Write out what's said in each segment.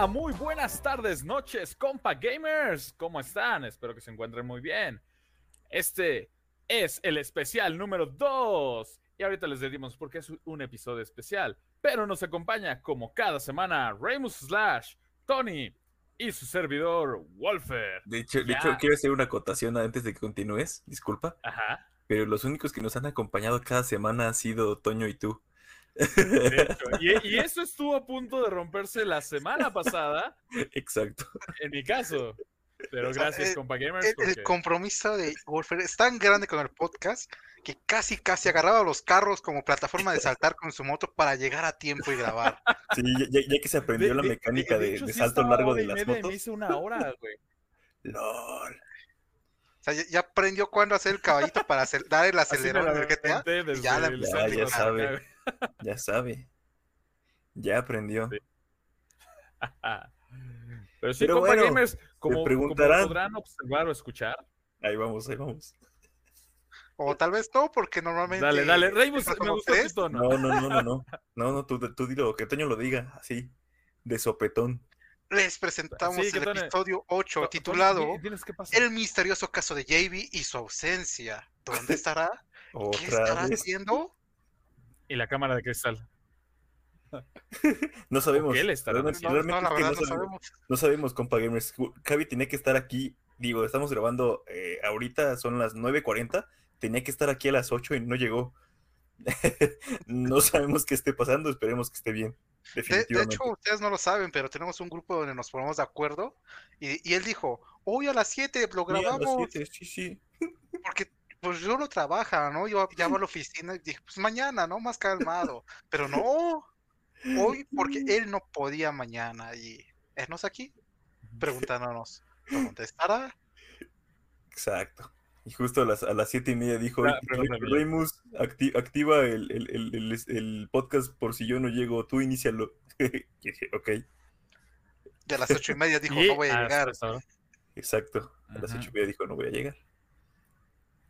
Hola, muy buenas tardes, noches, compa gamers. ¿Cómo están? Espero que se encuentren muy bien. Este es el especial número 2. Y ahorita les decimos por qué es un episodio especial. Pero nos acompaña como cada semana Ramus Slash, Tony y su servidor Wolfer. De hecho, de hecho, quiero hacer una acotación antes de que continúes, disculpa. Ajá. Pero los únicos que nos han acompañado cada semana han sido Toño y tú. Y, eso estuvo a punto de romperse la semana pasada. Exacto. En mi caso. Pero gracias, compa gamers. El, compromiso de Wolfer es tan grande con el podcast que casi, casi agarraba los carros como plataforma de saltar con su moto para llegar a tiempo y grabar. Sí, ya, que se aprendió la mecánica de, salto largo de las motos. Me hice una hora, güey. LOL. O sea, ya, aprendió cuándo hacer el caballito para dar el acelerador del GTA. ya, ya, sabe. Ya sabe. Ya aprendió. Pero sí, Pero gamers, como, preguntarán... podrán observar o escuchar. Ahí vamos, ahí vamos. O tal vez no, porque normalmente. Dale, dale, Reymus, me gustó tu tono. No, no, no, no, no. No, no, tú, tú dilo, que Toño lo diga, así, de sopetón. Les presentamos el episodio 8 titulado El misterioso caso de JB y su ausencia. ¿Dónde estará? ¿Qué estará haciendo? Y la cámara de cristal. no sabemos. ¿Qué él está realmente, no, no, sabemos, no, sabemos. compa gamers. Javi tiene que estar aquí. Digo, estamos grabando eh, ahorita, son las 9.40. Tenía que estar aquí a las 8 y no llegó. no sabemos qué esté pasando, esperemos que esté bien. De, hecho, ustedes no lo saben, pero tenemos un grupo donde nos ponemos de acuerdo. Y, él dijo: Hoy a las 7 lo grabamos. Sí, sí, sí. Porque pues yo no trabaja, ¿no? Yo llamo a la oficina y dije, pues mañana, ¿no? Más calmado. Pero no, hoy porque él no podía mañana y esnos aquí preguntándonos, ¿dónde estará? Exacto. Y justo a las, a las siete y media dijo, ah, Remus, activa el, podcast por si yo no llego, tú inicialo. ok. De a las ocho y media dijo, no voy a llegar. Exacto, a las ocho y media dijo, no voy a llegar.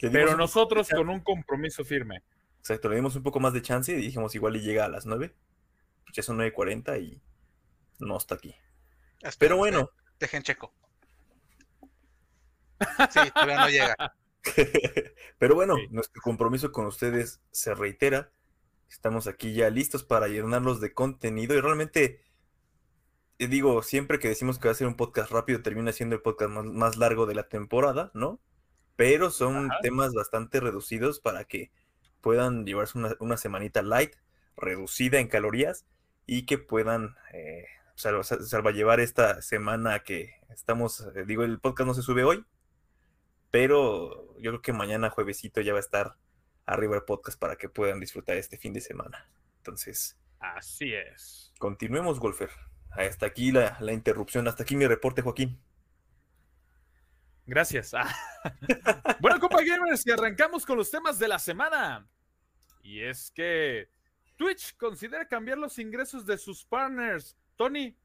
Pero nosotros con un compromiso firme. Exacto, le dimos un poco más de chance y dijimos igual y llega a las 9. Pues ya son 9.40 y no está aquí. Pero bueno. Dejen checo. Sí, todavía no llega. Pero bueno, nuestro compromiso con ustedes se reitera. Estamos aquí ya listos para llenarlos de contenido y realmente eh, digo, siempre que decimos que va a ser un podcast rápido, termina siendo el podcast más largo de la temporada, ¿no? Pero son temas bastante reducidos para que puedan llevarse una, semanita light, reducida en calorías y que puedan eh, salva, llevar esta semana que estamos, eh, digo, el podcast no se sube hoy, pero yo creo que mañana juevesito ya va a estar arriba el podcast para que puedan disfrutar este fin de semana. Entonces. Así es. Continuemos, Golfer. Hasta aquí la, la interrupción, hasta aquí mi reporte, Joaquín. Gracias. Ah. bueno, compa gamers, y arrancamos con los temas de la semana. Y es que Twitch considera cambiar los ingresos de sus partners. Tony,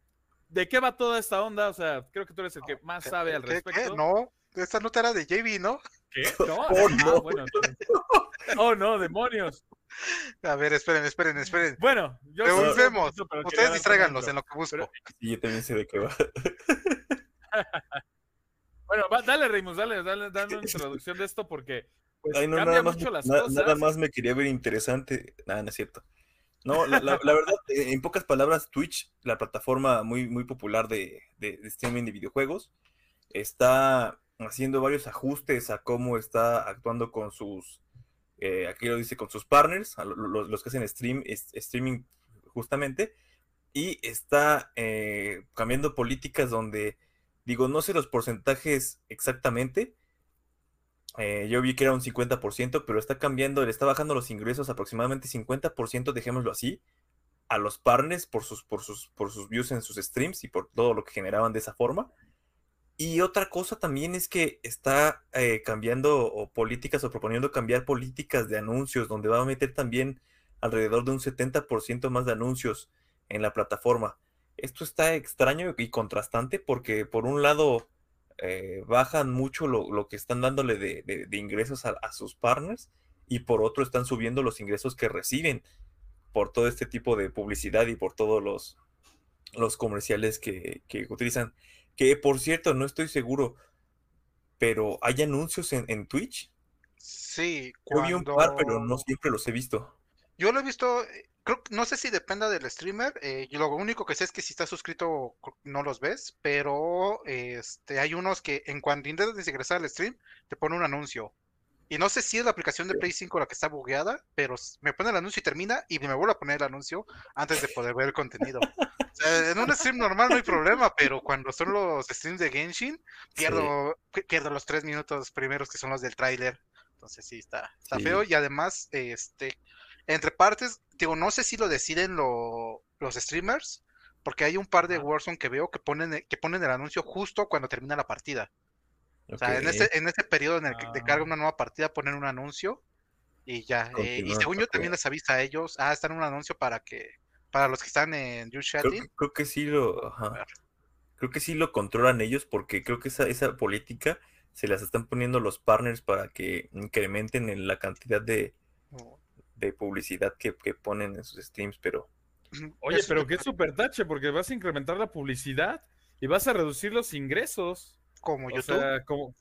¿de qué va toda esta onda? O sea, creo que tú eres el que más sabe al respecto. No, esta nota era de JB, ¿no? ¿Qué? No, oh, no. bueno, oh, no, demonios. A ver, esperen, esperen, esperen. Bueno, yo Devolvemos. Ustedes distráiganlos en lo que busco. Sí, yo también sé de qué va. Bueno, dale, Reimus, dale, dale, dale una introducción de esto porque pues, cambia nada mucho más, las cosas. Nada más me quería ver interesante. Nada, no es cierto. No, la, verdad, eh, en pocas palabras, Twitch, la plataforma muy, muy popular de, de, streaming de videojuegos, está haciendo varios ajustes a cómo está actuando con sus, eh, aquí lo dice, con sus partners, los, que hacen stream, streaming justamente, y está eh, cambiando políticas donde Digo, no sé los porcentajes exactamente. Eh, yo vi que era un 50%, pero está cambiando, le está bajando los ingresos aproximadamente 50%, dejémoslo así, a los partners por sus, por sus, por sus views en sus streams y por todo lo que generaban de esa forma. Y otra cosa también es que está eh, cambiando políticas o proponiendo cambiar políticas de anuncios, donde va a meter también alrededor de un 70% más de anuncios en la plataforma. Esto está extraño y contrastante porque por un lado eh, bajan mucho lo, que están dándole de, ingresos a, sus partners y por otro están subiendo los ingresos que reciben por todo este tipo de publicidad y por todos los los comerciales que, que utilizan. Que por cierto, no estoy seguro, pero ¿hay anuncios en, en Twitch? Sí, Yo vi un par, pero no cuando- siempre los he visto. Yo lo he visto, eh, creo, no sé si dependa del streamer, eh, yo lo único que sé es que si estás suscrito no los ves, pero este, hay unos que en cuanto intentas ingresar al stream te pone un anuncio. Y no sé si es la aplicación de Play 5 la que está bugueada, pero me pone el anuncio y termina y me vuelve a poner el anuncio antes de poder ver el contenido. O sea, en un stream normal no hay problema, pero cuando son los streams de Genshin, pierdo, pi- pierdo los tres minutos primeros que son los del tráiler. Entonces sí, está, está Sí. feo. Y además, este, entre partes, digo, no sé si lo deciden lo- los streamers, porque hay un par de. Warzone que veo que ponen, que ponen el anuncio justo cuando termina la partida. O sea, en ese, en ese periodo en el que te carga Ah. una nueva partida, ponen un anuncio y ya. eh, y según yo también les avisa a ellos, ah, están en un anuncio para que, para los que están en You Creo, creo que sí lo, ajá. Creo que sí lo controlan ellos porque creo que esa, esa política se las están poniendo los partners para que incrementen en la cantidad de, de publicidad que, que ponen en sus streams, pero Oye, pero qué super tache, porque vas a incrementar la publicidad y vas a reducir los ingresos. como O YouTube. sea, como,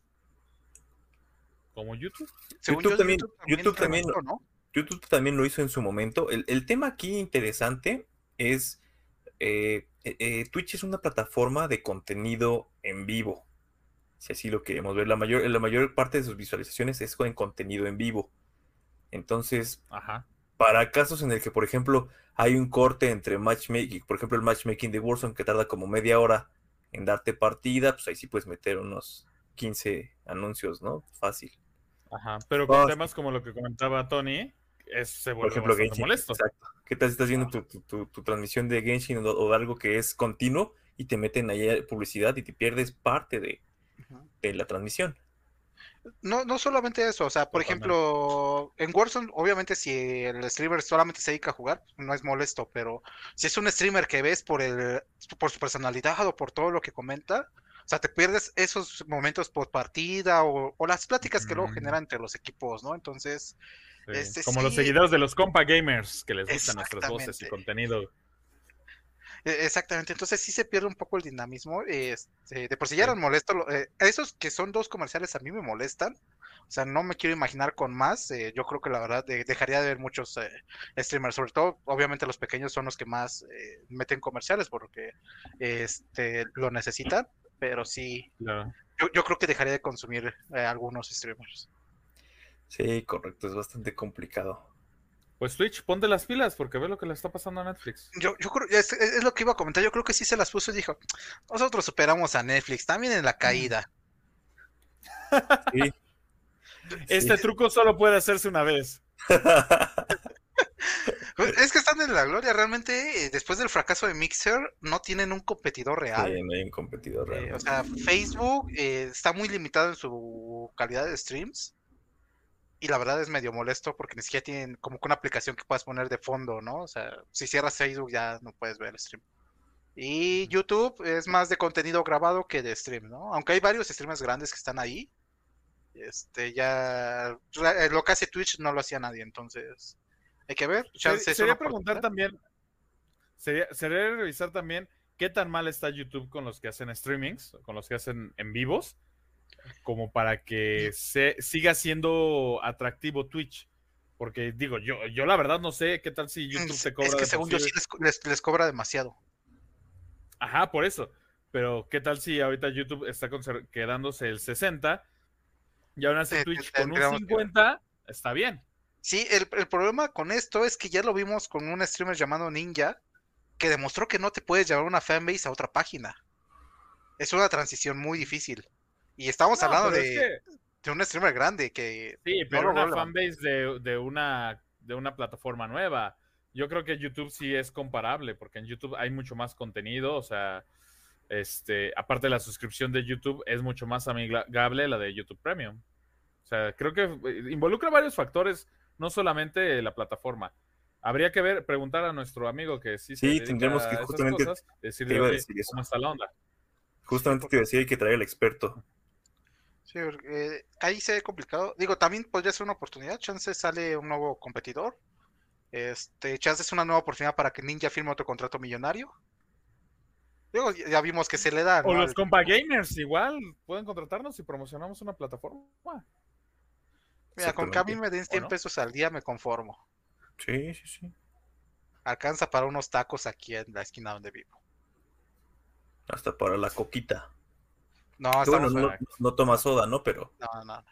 como YouTube. según YouTube yo, también- YouTube también- ¿no? YouTube también lo hizo en su momento. El, el tema aquí interesante es, eh, eh, eh, Twitch es una plataforma de contenido en vivo, si así lo queremos ver. La mayor, la mayor parte de sus visualizaciones es con contenido en vivo. Entonces, Ajá. para casos en el que, por ejemplo, hay un corte entre matchmaking, por ejemplo, el matchmaking de Warzone que tarda como media hora en darte partida, pues ahí sí puedes meter unos 15 anuncios, ¿no? Fácil. Ajá. Pero con temas como lo que comentaba Tony, es, se Por vuelve ejemplo, bastante Genshin. molesto. Exacto. ¿Qué tal si estás viendo tu, tu- tu- tu transmisión de Genshin o, o de algo que es continuo y te meten ahí publicidad y te pierdes parte de, de la transmisión? No, no solamente eso, o sea, por ejemplo, en Warzone, obviamente si el streamer solamente se dedica a jugar, no es molesto, pero si es un streamer que ves por el, por su personalidad o por todo lo que comenta, o sea, te pierdes esos momentos por partida o, o las pláticas que luego generan entre los equipos, ¿no? Entonces, Sí, Este Como los seguidores de los compa gamers que les gustan nuestras voces y contenido. E- Exactamente, entonces sí se pierde un poco el dinamismo. este, de por sí ya eran molestos. eh, esos que son dos comerciales a mí me molestan. O sea, no me quiero imaginar con más. eh, yo creo que la verdad de- dejaría de ver muchos eh, streamers, sobre todo, obviamente los pequeños son los que más eh, meten comerciales porque este, lo necesitan. Pero sí, Claro. yo, yo creo que dejaría de consumir eh, algunos streamers. Sí, correcto, es bastante complicado. Pues Twitch, ponte las pilas porque ve lo que le está pasando a Netflix. Yo, yo creo, es, es lo que iba a comentar, yo creo que sí se las puso y dijo, nosotros superamos a Netflix, también en la caída. Sí. Este truco solo puede hacerse una vez. Pues, Es que están en la gloria, realmente eh, después del fracaso de Mixer no tienen un competidor real. Sí, no hay un competidor Eh, real. o sea, Facebook eh, está muy limitado en su calidad de streams y la verdad es medio molesto porque ni siquiera tienen como que una aplicación que puedas poner de fondo, ¿no? O sea, si cierras Facebook ya no puedes ver el stream. Y YouTube es más de contenido grabado que de stream, ¿no? Aunque hay varios streamers grandes que están ahí. Este, ya lo que hace Twitch no lo hacía nadie, entonces hay que ver. chance Sería, preguntar también, sería, sería revisar también qué tan mal está YouTube con los que hacen streamings, con los que hacen en vivos, como para que se, siga siendo atractivo Twitch. Porque digo, yo, yo la verdad no sé qué tal si YouTube Es, te cobra es que según yo sí- les, co- les- les cobra demasiado. Ajá, por eso. Pero qué tal si ahorita YouTube está quedándose el 60 y así Eh, Twitch te- con un tendríamos que ver. 50 está bien. Sí, el, el problema con esto es que ya lo vimos con un streamer llamado Ninja, que demostró que no te puedes llevar una fanbase a otra página. Es una transición muy difícil. Y estamos No, hablando de, es que- de un streamer grande que Sí, pero una fanbase de, de una, de una plataforma nueva. Yo creo que YouTube sí es comparable, porque en YouTube hay mucho más contenido, o sea, este, aparte de la suscripción de YouTube, es mucho más amigable la de YouTube Premium. O sea, creo que eh, involucra varios factores, no solamente la plataforma. Habría que ver, preguntar a nuestro amigo que sí se Sí, tendremos que justamente cosas, decirle, te iba a "Oye, decir eso". ¿cómo está la onda? Justamente te iba a decir, hay que traer al experto. Sí, porque, eh, ahí se ve complicado. Digo, también podría ser una oportunidad. Chance sale un nuevo competidor. Este, chance es una nueva oportunidad para que Ninja firme otro contrato millonario. Digo, ya vimos que se le da. O los Al- compa gamers igual pueden contratarnos y promocionamos una plataforma. Mira, con que a mí Exactamente. me den 100 no? pesos al día me conformo. Sí, sí, sí. Alcanza para unos tacos aquí en la esquina donde vivo. Hasta para la coquita. No, bueno, no, no toma soda, ¿no? Pero No, no, no.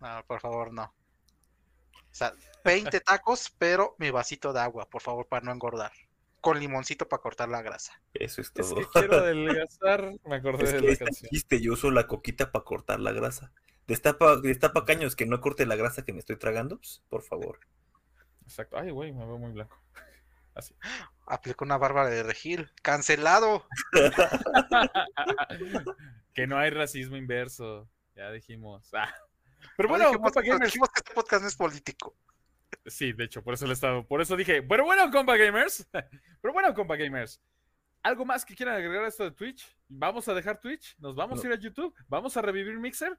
No, por favor, no. O sea, 20 tacos, pero mi vasito de agua, por favor, para no engordar. Con limoncito para cortar la grasa. eso es Es todo. que quiero adelgazar. Me acordé Es de la canción. chiste, yo uso la coquita para cortar la grasa. Destapa, destapa caños que no corte la grasa que me estoy tragando, pues, por favor. Exacto. Ay, güey, me veo muy blanco. Así. Aplicó una bárbara de regil. ¡Cancelado! que no hay racismo inverso. Ya dijimos. Ah. Pero No bueno, dijimos, compa gamers. dijimos que este podcast no es político. Sí, de hecho, por eso le estaba, por eso dije, pero bueno, compa gamers. Pero bueno, compa gamers. ¿Algo más que quieran agregar a esto de Twitch? ¿Vamos a dejar Twitch? ¿Nos vamos a No. ir a YouTube? ¿Vamos a revivir Mixer?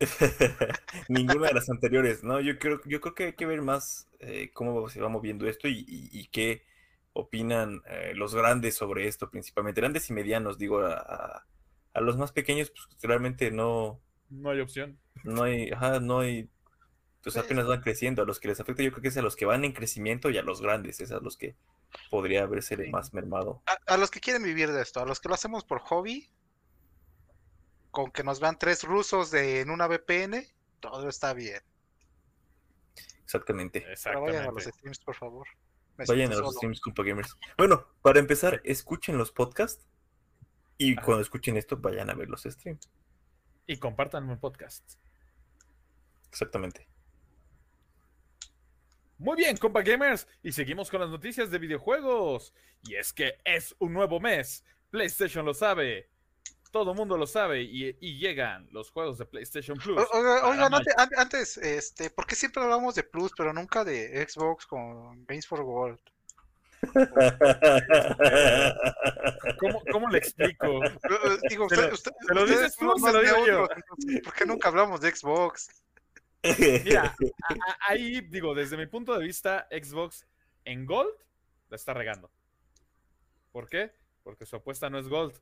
Ninguna de las anteriores, ¿no? Yo creo, yo creo que hay que ver más eh, cómo se va moviendo esto y, y- y qué opinan eh, los grandes sobre esto, principalmente grandes y medianos, digo, a, a- a los más pequeños, pues realmente no, No hay opción. no hay, ajá, no hay, pues apenas van creciendo, a los que les afecta yo creo que es a los que van en crecimiento y a los grandes, es a los que podría haberse Sí. más mermado. A, a los que quieren vivir de esto, a los que lo hacemos por hobby, con que nos vean tres rusos de, en una VPN, todo está bien. Exactamente. Pero vayan a los Exactamente. streams, por favor. Me Vayan a los solo. streams, compa gamers. Bueno, para empezar, escuchen los podcasts y Ajá. cuando escuchen esto, vayan a ver los streams. Y compartan mi podcast. Exactamente. Muy bien, compa gamers. Y seguimos con las noticias de videojuegos. Y es que es un nuevo mes. PlayStation lo sabe. Todo mundo lo sabe. Y, y llegan los juegos de PlayStation Plus. Oigan, antes, este, ¿por qué siempre hablamos de Plus, pero nunca de Xbox con Games for Gold? ¿Cómo, cómo le explico? Digo, ¿Te usted- lo- usted- te lo ustedes dices tú son o se más lo digo yo? neutros, entonces, ¿Por qué nunca hablamos de Xbox? Mira, a- a- ahí digo, desde mi punto de vista, Xbox en Gold la está regando. ¿Por qué? Porque su apuesta no es Gold.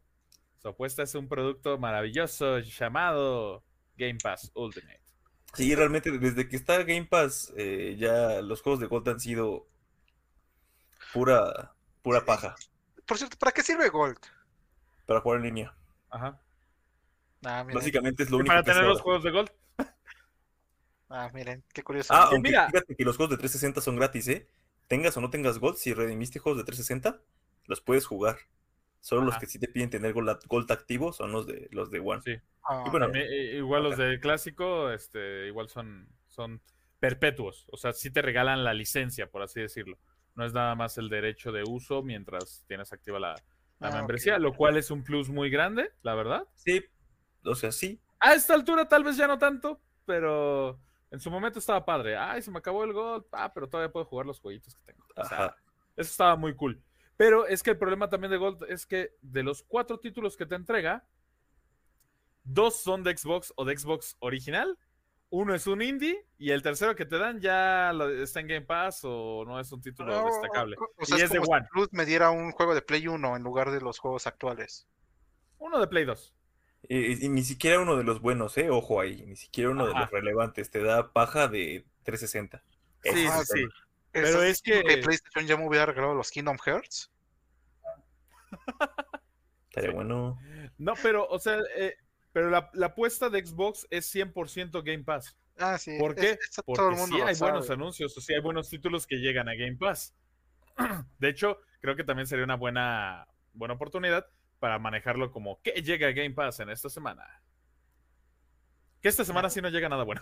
Su apuesta es un producto maravilloso llamado Game Pass Ultimate. Sí, realmente desde que está Game Pass, eh, ya los juegos de Gold han sido pura, pura paja Por cierto, ¿para qué sirve Gold? para jugar en línea. Ajá. Ah, miren, Básicamente es lo único para que tener se los juegos de Gold. ah, miren, qué curioso. Ah, aunque mira- fíjate que los juegos de 360 son gratis, ¿eh? Tengas o no tengas Gold, si redimiste juegos de 360, los puedes jugar. Solo los que sí te piden tener Gold, Gold activo son los de los de One. Sí. Ah, y bueno, También, eh, igual los de clásico, este, igual son, son perpetuos. O sea, sí te regalan la licencia, por así decirlo. No es nada más el derecho de uso mientras tienes activa la, la Ah, membresía, lo cual es un plus muy grande, la verdad. Sí, o sea, sí. A esta altura tal vez ya no tanto, pero en su momento estaba padre. Ay, se me acabó el gol. Ah, pero todavía puedo jugar los jueguitos que tengo. O sea, Ajá. eso estaba muy cool. Pero es que el problema también de Gold es que de los cuatro títulos que te entrega, dos son de Xbox o de Xbox original. Uno es un indie y el tercero que te dan ya lo- está en Game Pass o no es un título no, destacable. o- sea, y es es de como si One. Plus me diera un juego de Play 1 en lugar de los juegos actuales. Uno de Play 2. Y, y ni siquiera uno de los buenos, ¿eh? Ojo ahí, ni siquiera uno de los relevantes. Te da paja de 360. Ese Sí, sí. Pero ¿Estás es que- PlayStation ya me hubiera regalado los Kingdom Hearts. Estaría Sí. bueno. No, pero, o sea, eh, pero la, la apuesta de Xbox es 100% Game Pass. Ah, sí. ¿Por qué? es- Porque todo el mundo sí hay buenos anuncios, o sí hay buenos títulos que llegan a Game Pass. De hecho, creo que también sería una buena, buena oportunidad para manejarlo como que llega a Game Pass en esta semana. Que esta semana sí no llega nada bueno.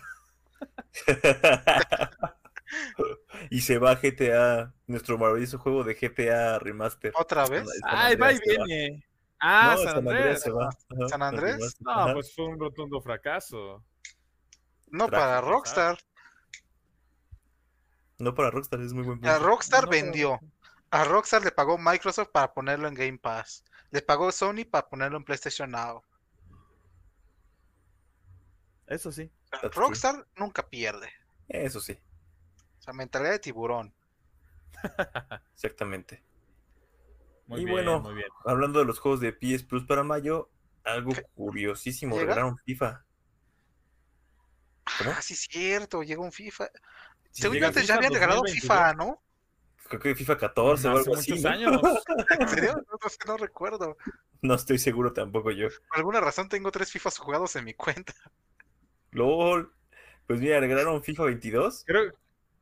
y se va GTA, nuestro maravilloso juego de GTA Remaster. ¿Otra vez? Ay, va y viene. Ah, No, San Andrés. se va. Ajá, ¿San Andrés? No, ajá. pues fue un rotundo fracaso. No, Trágico, para Rockstar. No para Rockstar, es muy buen A punto. Rockstar No, vendió. A Rockstar le pagó Microsoft para ponerlo en Game Pass. Le pagó Sony para ponerlo en PlayStation Now. Eso sí. True. Rockstar nunca pierde. Eso sí, O sea, mentalidad de tiburón. exactamente. Muy y bien, bueno, muy bien. hablando de los juegos de PS Plus para mayo, algo curiosísimo, ¿Llega? regalaron FIFA. ¿Cómo? Ah, sí, es cierto, llega un FIFA. Sí, Según yo antes FIFA ya habían regalado 2022. FIFA, ¿no? Creo que FIFA 14 o Hace algo así. muchos ¿no? años. ¿En serio? No, no sé, no recuerdo. No estoy seguro tampoco yo. Por alguna razón tengo tres FIFAs jugados en mi cuenta. LOL. Pues mira, regalaron FIFA 22. Creo,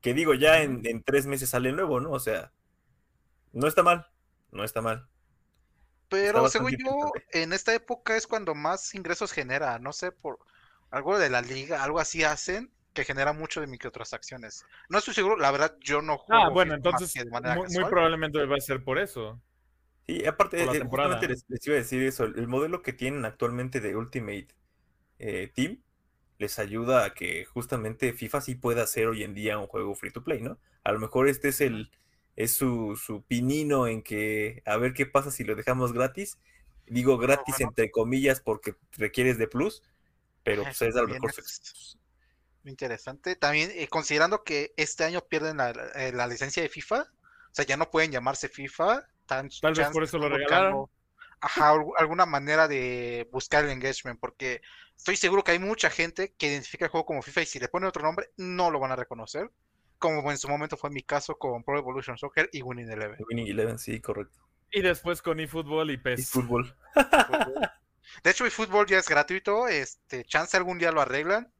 Que digo, ya en, en tres meses sale nuevo, ¿no? O sea, no está mal. No está mal. Pero según yo, en esta época es cuando más ingresos genera. No sé, por algo de la liga, algo así hacen que genera mucho de microtransacciones. No estoy seguro, la verdad, yo no juego. Ah, bueno, entonces que de manera muy, probablemente va a ser por eso. Sí, aparte, eh, justamente les, les iba a decir eso. El modelo que tienen actualmente de Ultimate eh, Team les ayuda a que justamente FIFA sí pueda ser hoy en día un juego free to play, ¿no? A lo mejor este es el es su, su pinino en que a ver qué pasa si lo dejamos gratis. Digo gratis bueno. entre comillas porque requieres de plus, pero pues es a lo mejor su- es Interesante. También eh, considerando que este año pierden la, eh, la licencia de FIFA, o sea, ya no pueden llamarse FIFA. Tan Tal vez por eso lo regalaron. Ajá, algu- alguna manera de buscar el engagement, porque estoy seguro que hay mucha gente que identifica el juego como FIFA y si le pone otro nombre no lo van a reconocer, como en su momento fue mi caso con Pro Evolution Soccer y Winning Eleven. Winning Eleven, sí, correcto. Y después con eFootball y PES. fútbol. De hecho, fútbol ya es gratuito, este, chance algún día lo arreglan.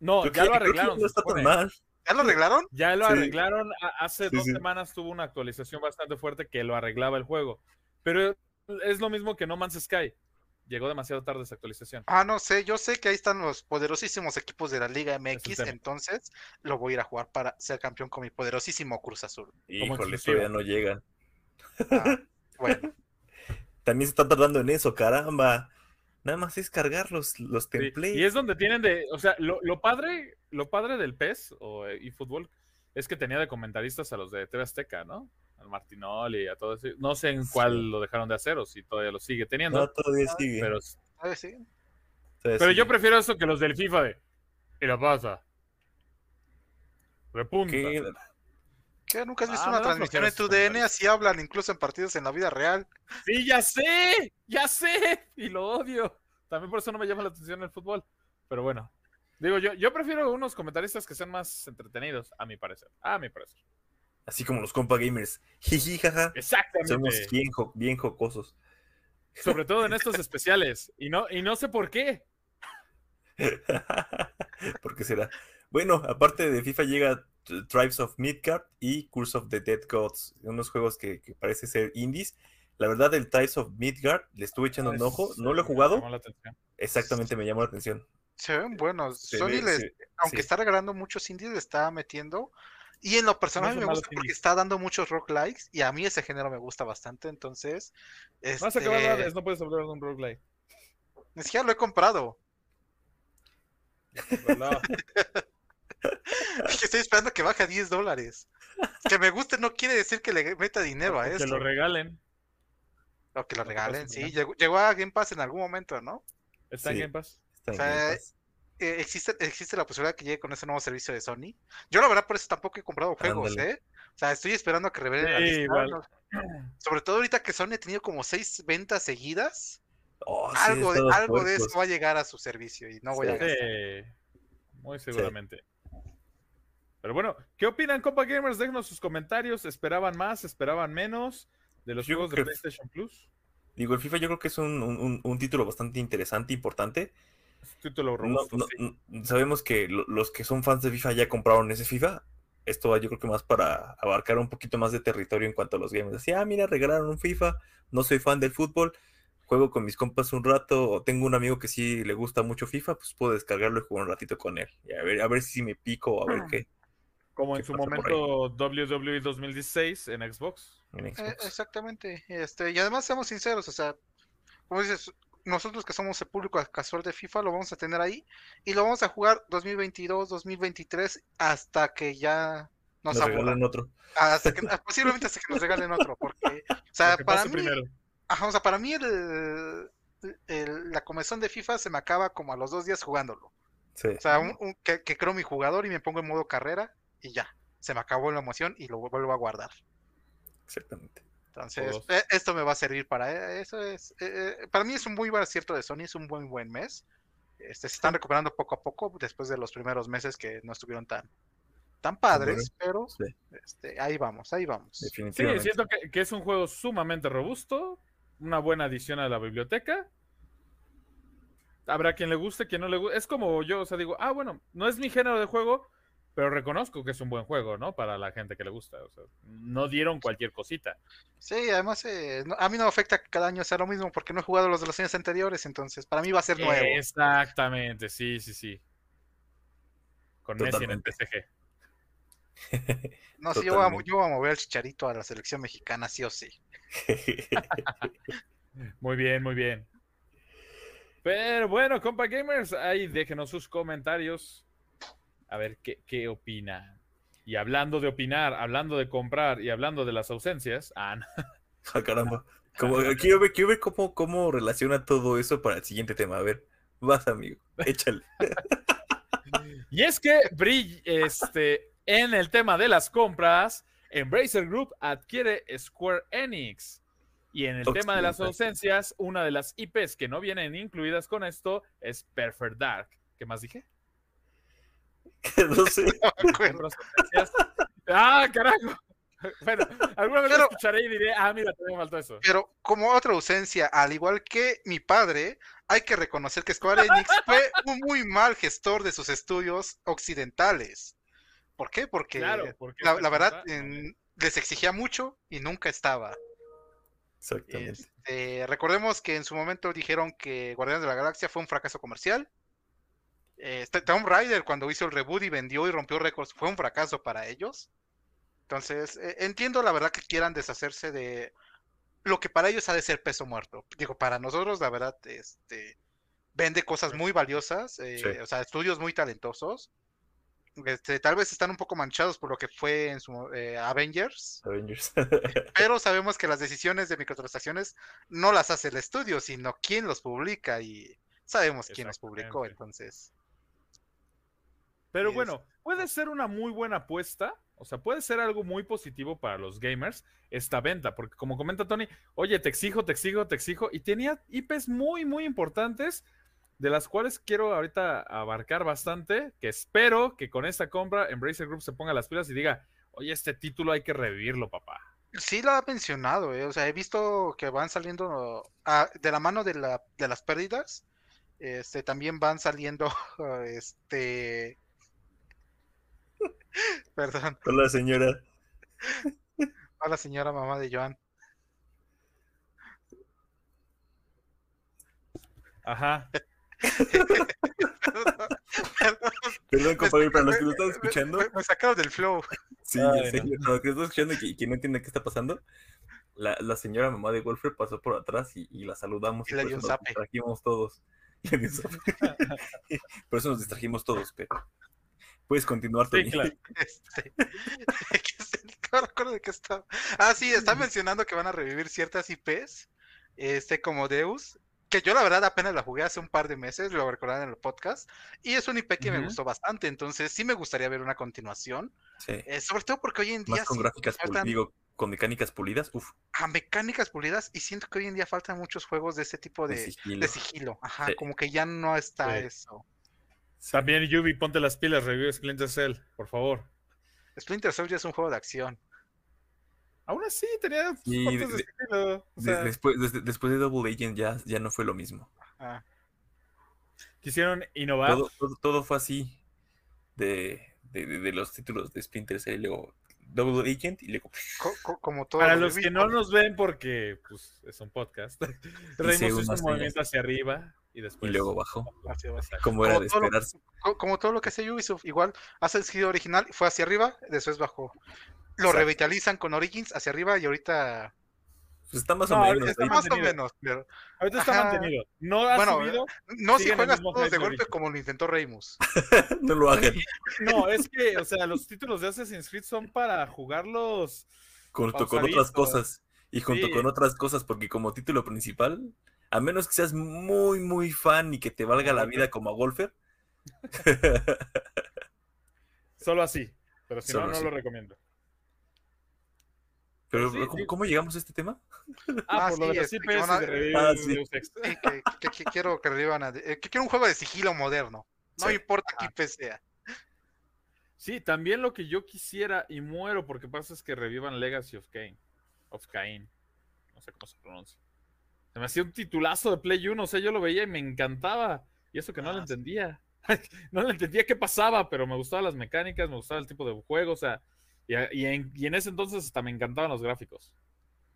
No, Creo ya que- lo arreglaron. no se está tan supone. mal. ¿Ya lo arreglaron? Ya lo Sí. arreglaron. Hace Sí, dos sí. semanas tuvo una actualización bastante fuerte que lo arreglaba el juego. Pero es lo mismo que No Man's Sky. Llegó demasiado tarde esa actualización. Ah, no sé, yo sé que ahí están los poderosísimos equipos de la Liga MX, entonces lo voy a ir a jugar para ser campeón con mi poderosísimo Cruz Azul. Híjole, todavía no llegan. Ah, bueno, También se están tardando en eso, caramba. Nada más es cargar los, los Sí, templates. Y es donde tienen de, o sea, lo, lo padre, lo padre del PES o eh, eFootball es que tenía de comentaristas a los de TV Azteca, ¿no? Al Martinol y a todos. ellos. No sé en cuál Sí. lo dejaron de hacer o si todavía lo sigue teniendo. No, todavía sigue. pero, todavía yo prefiero eso que los del FIFA de. Y la pasa. Repunta. ¿Qué? ¿Qué? ¿Nunca has Ah, visto me una transmisión en tu DN? Así hablan, incluso en partidos en la vida real. Sí, ya sé, ya sé. Y lo odio. También por eso no me llama la atención el fútbol. Pero bueno. Digo, yo, yo prefiero unos comentaristas que sean más entretenidos, a mi parecer. A mi parecer. Así como los compa gamers. Jiji, jaja. Exactamente. Somos bien, jo- bien jocosos. Sobre todo en estos especiales. Y no, y no sé por qué. ¿Por qué será? Bueno, aparte de FIFA llega Tribes of Midgard y Curse of the Dead Gods, unos juegos que, que parece ser indies. La verdad, el Tribes of Midgard le estuve echando un ojo, no lo he Me jugado, llamó la atención. exactamente me llamó la atención. Se ven buenos. Se Sony, ve- les- se- aunque sí. está regalando muchos indies, le está metiendo. Y en lo personal son me gusta porque está dando muchos roguelikes. Y a mí ese género me gusta bastante. Entonces, No has acabado este, de- no puedes hablar de un roguelike. ni siquiera lo he comprado. Que estoy esperando que baje a 10 dólares. Que me guste no quiere decir que le meta dinero a que esto. lo regalen. O que lo que regalen, sí. ¿no? Llegó, llegó a Game Pass en algún momento, ¿no? Está en Sí. Game Pass. Está en O sea, Game Pass. Eh, existe, existe la posibilidad que llegue con ese nuevo servicio de Sony. Yo la verdad por eso tampoco he comprado juegos, Ándale. ¿eh? O sea, estoy esperando a que revelen la Sí, lista, igual. ¿no? Sobre todo ahorita que Sony ha tenido como seis ventas seguidas. Oh, sí, algo de, algo de eso va a llegar a su servicio y no voy a gastar. Muy seguramente. Pero bueno, ¿qué opinan, compa gamers? Déjenos sus comentarios. ¿Esperaban más? ¿Esperaban menos de los Yo juegos de PlayStation Plus? Digo, el FIFA yo creo que es un, un- un- un título bastante interesante, importante. Es un título No- robusto, no- sí. n- sabemos que lo- los que son fans de FIFA ya compraron ese FIFA. Esto va yo creo que más para abarcar un poquito más de territorio en cuanto a los games. Así, ah, mira, regalaron un FIFA, no soy fan del fútbol, juego con mis compas un rato, o tengo un amigo que sí le gusta mucho FIFA, pues puedo descargarlo y jugar un ratito con él. Y a ver, a ver si me pico, a ver qué Como ¿Qué en su momento WWE 2016 en Xbox. en Eh, exactamente. Este, y además seamos sinceros, o sea, como dices, nosotros que somos el público casual de FIFA lo vamos a tener ahí y lo vamos a jugar 2022, 2023 hasta que ya nos, Nos regalan otro. Hasta que, ah, posiblemente hasta que nos regalen otro, porque, o sea, para mí, primero. ajá, o sea, para mí el, el- la comezón de FIFA se me acaba como a los dos días jugándolo. Sí. O sea, un- un- que, que creo mi jugador y me pongo en modo carrera y ya, se me acabó la emoción y lo vuelvo a guardar. Exactamente. Entonces, eh, esto me va a servir para eh, eso. es eh, eh, Para mí es un muy buen acierto de Sony, es un buen, buen mes. Este, se están recuperando poco a poco después de los primeros meses que no estuvieron tan, tan padres, pero Sí, este, ahí vamos, ahí vamos. Sí, siento que, que es un juego sumamente robusto, una buena adición a la biblioteca. Habrá quien le guste, quien no le guste. Es como yo, o sea, digo, ah, bueno, no es mi género de juego, pero reconozco que es un buen juego, ¿no? Para la gente que le gusta. O sea, no dieron cualquier cosita. Sí, además eh, no- a mí no me afecta que cada año sea lo mismo porque no he jugado los de los años anteriores, entonces para mí va a ser nuevo. Exactamente, sí, sí, sí. Con Messi en el. PSG. No, sí, yo voy, a, yo voy a mover el chicharito a la selección mexicana, sí o sí. Muy bien, muy bien. Pero bueno, compa gamers, ahí déjenos sus comentarios. A ver qué, qué opinan. Y hablando de opinar, hablando de comprar y hablando de las ausencias. Ah, no. Ah, caramba. Como, quiero ver, quiero ver cómo, cómo relaciona todo eso para el siguiente tema. A ver, vas, amigo. Échale. Y es que brill- este, en el tema de las compras, Embracer Group adquiere Square Enix. Y en el tema de las ausencias, una de las IPs que no vienen incluidas con esto es Perfect Dark. ¿Qué más dije? no sé. No. ¡Ah, carajo! Bueno, alguna vez lo Pero- escucharé y diré, ah, mira, también me faltó eso. Pero como otra ausencia, al igual que mi padre, hay que reconocer que Square Enix fue un muy mal gestor de sus estudios occidentales. ¿Por qué? Porque Claro, porque la, verdad en- les exigía mucho y nunca estaba. Exactamente. Este, recordemos que en su momento dijeron que Guardianes de la Galaxia fue un fracaso comercial. Este, Tomb Raider cuando hizo el reboot y vendió y rompió récords fue un fracaso para ellos. Entonces, eh, entiendo la verdad que quieran deshacerse de lo que para ellos ha de ser peso muerto. Digo, para nosotros la verdad este vende cosas muy valiosas, eh, Sí. o sea, estudios muy talentosos. Este, tal vez están un poco manchados por lo que fue en su eh, Avengers, Avengers. pero sabemos que las decisiones de microtransacciones no las hace el estudio, sino quién los publica y sabemos quién los publicó, entonces. Pero bueno, puede ser una muy buena apuesta, o sea, puede ser algo muy positivo para los gamers esta venta, porque como comenta Tony, oye, te exijo, te exijo, te exijo, y tenía IPs muy, muy importantes, de las cuales quiero ahorita abarcar bastante, que espero que con esta compra Embracer Group se ponga las pilas y diga, oye, este título hay que revivirlo, papá. Sí lo ha mencionado, eh, O sea, he visto que van saliendo ah, de la mano de, la, de las pérdidas. Este, también van saliendo, este, perdón, Hola, señora. a la señora mamá de Joan. Ajá. Perdón, perdón, Perdón, compadre, para los que lo están escuchando. me- me sacaron del flow. Sí, en serio, no. para los que lo están escuchando y que, no entienden qué está pasando. La, la señora mamá de Wolfer pasó por atrás y, y la saludamos. Y le por dio eso un nos zape. distrajimos todos. Le dio un zape. por eso nos distrajimos todos, pero. Puedes continuar, Tony. Sí, claro. Este, no recuerdo de qué estaba. Ah, sí, está mencionando que van a revivir ciertas IPs, este, como Deus, que yo la verdad apenas la jugué hace un par de meses, lo recordarán en el podcast, y es un IP que me gustó bastante, entonces sí me gustaría ver una continuación, Sí. eh, sobre todo porque hoy en día Más con sí gráficas, faltan digo, con mecánicas pulidas. Uf, a mecánicas pulidas, y siento que hoy en día faltan muchos juegos de este tipo de de, sigilo. de sigilo, ajá, Sí. como que ya no está Sí. eso. También Yubi, ponte las pilas, reviews Splinter Cell, por favor. Splinter Cell ya es un juego de acción. Aún así, tenía Sí, fotos de- de de- estilo. O De- sea, después, desde- después de Double Agent ya, ya no fue lo mismo. Ah, quisieron innovar. Todo, todo, todo fue así de, de, de- de los títulos de Splinter Cell y luego Double Agent y luego co- co- como todo Para lo los que no nos ven porque pues, es un podcast, unas un movimiento hacia arriba y y después... luego bajó. Hacia. Como era Como de todo lo- esperarse. Co- como todo lo que hace Ubisoft, igual hace el sentido original, fue hacia arriba, después bajó. Lo revitalizan con Origins hacia arriba y ahorita Pues está más No, o menos. está ahí. más o menos, pero Ahorita está Ajá. mantenido. No ha Bueno, subido. no si juegas todos de golpe como lo intentó Reimus. no lo hagan. No, es que, o sea, los títulos de Assassin's Creed son para jugarlos. Junto con otras cosas. Y junto Sí. con otras cosas, porque como título principal, a menos que seas muy, muy fan y que te valga la vida como a Golfer, Solo así. Pero si no, Solo no así. lo recomiendo. Pero, Sí, ¿cómo, sí. cómo llegamos a este tema? Ah, Ah, por lo sí, de este, que a- de Ah, que, que- que quiero que revivan a- eh, que quiero un juego de sigilo moderno. No Sí. importa qué IP sea. Sí, también lo que yo quisiera y muero porque pasa es que revivan Legacy of Kain. Of Cain. No sé cómo se pronuncia. Se me hacía un titulazo de Play 1, o sea, yo lo veía y me encantaba. Y eso que no lo Ah, sí. entendía. no le entendía qué pasaba, pero me gustaban las mecánicas, me gustaba el tipo de juego, o sea, y, en, y en ese entonces hasta me encantaban los gráficos.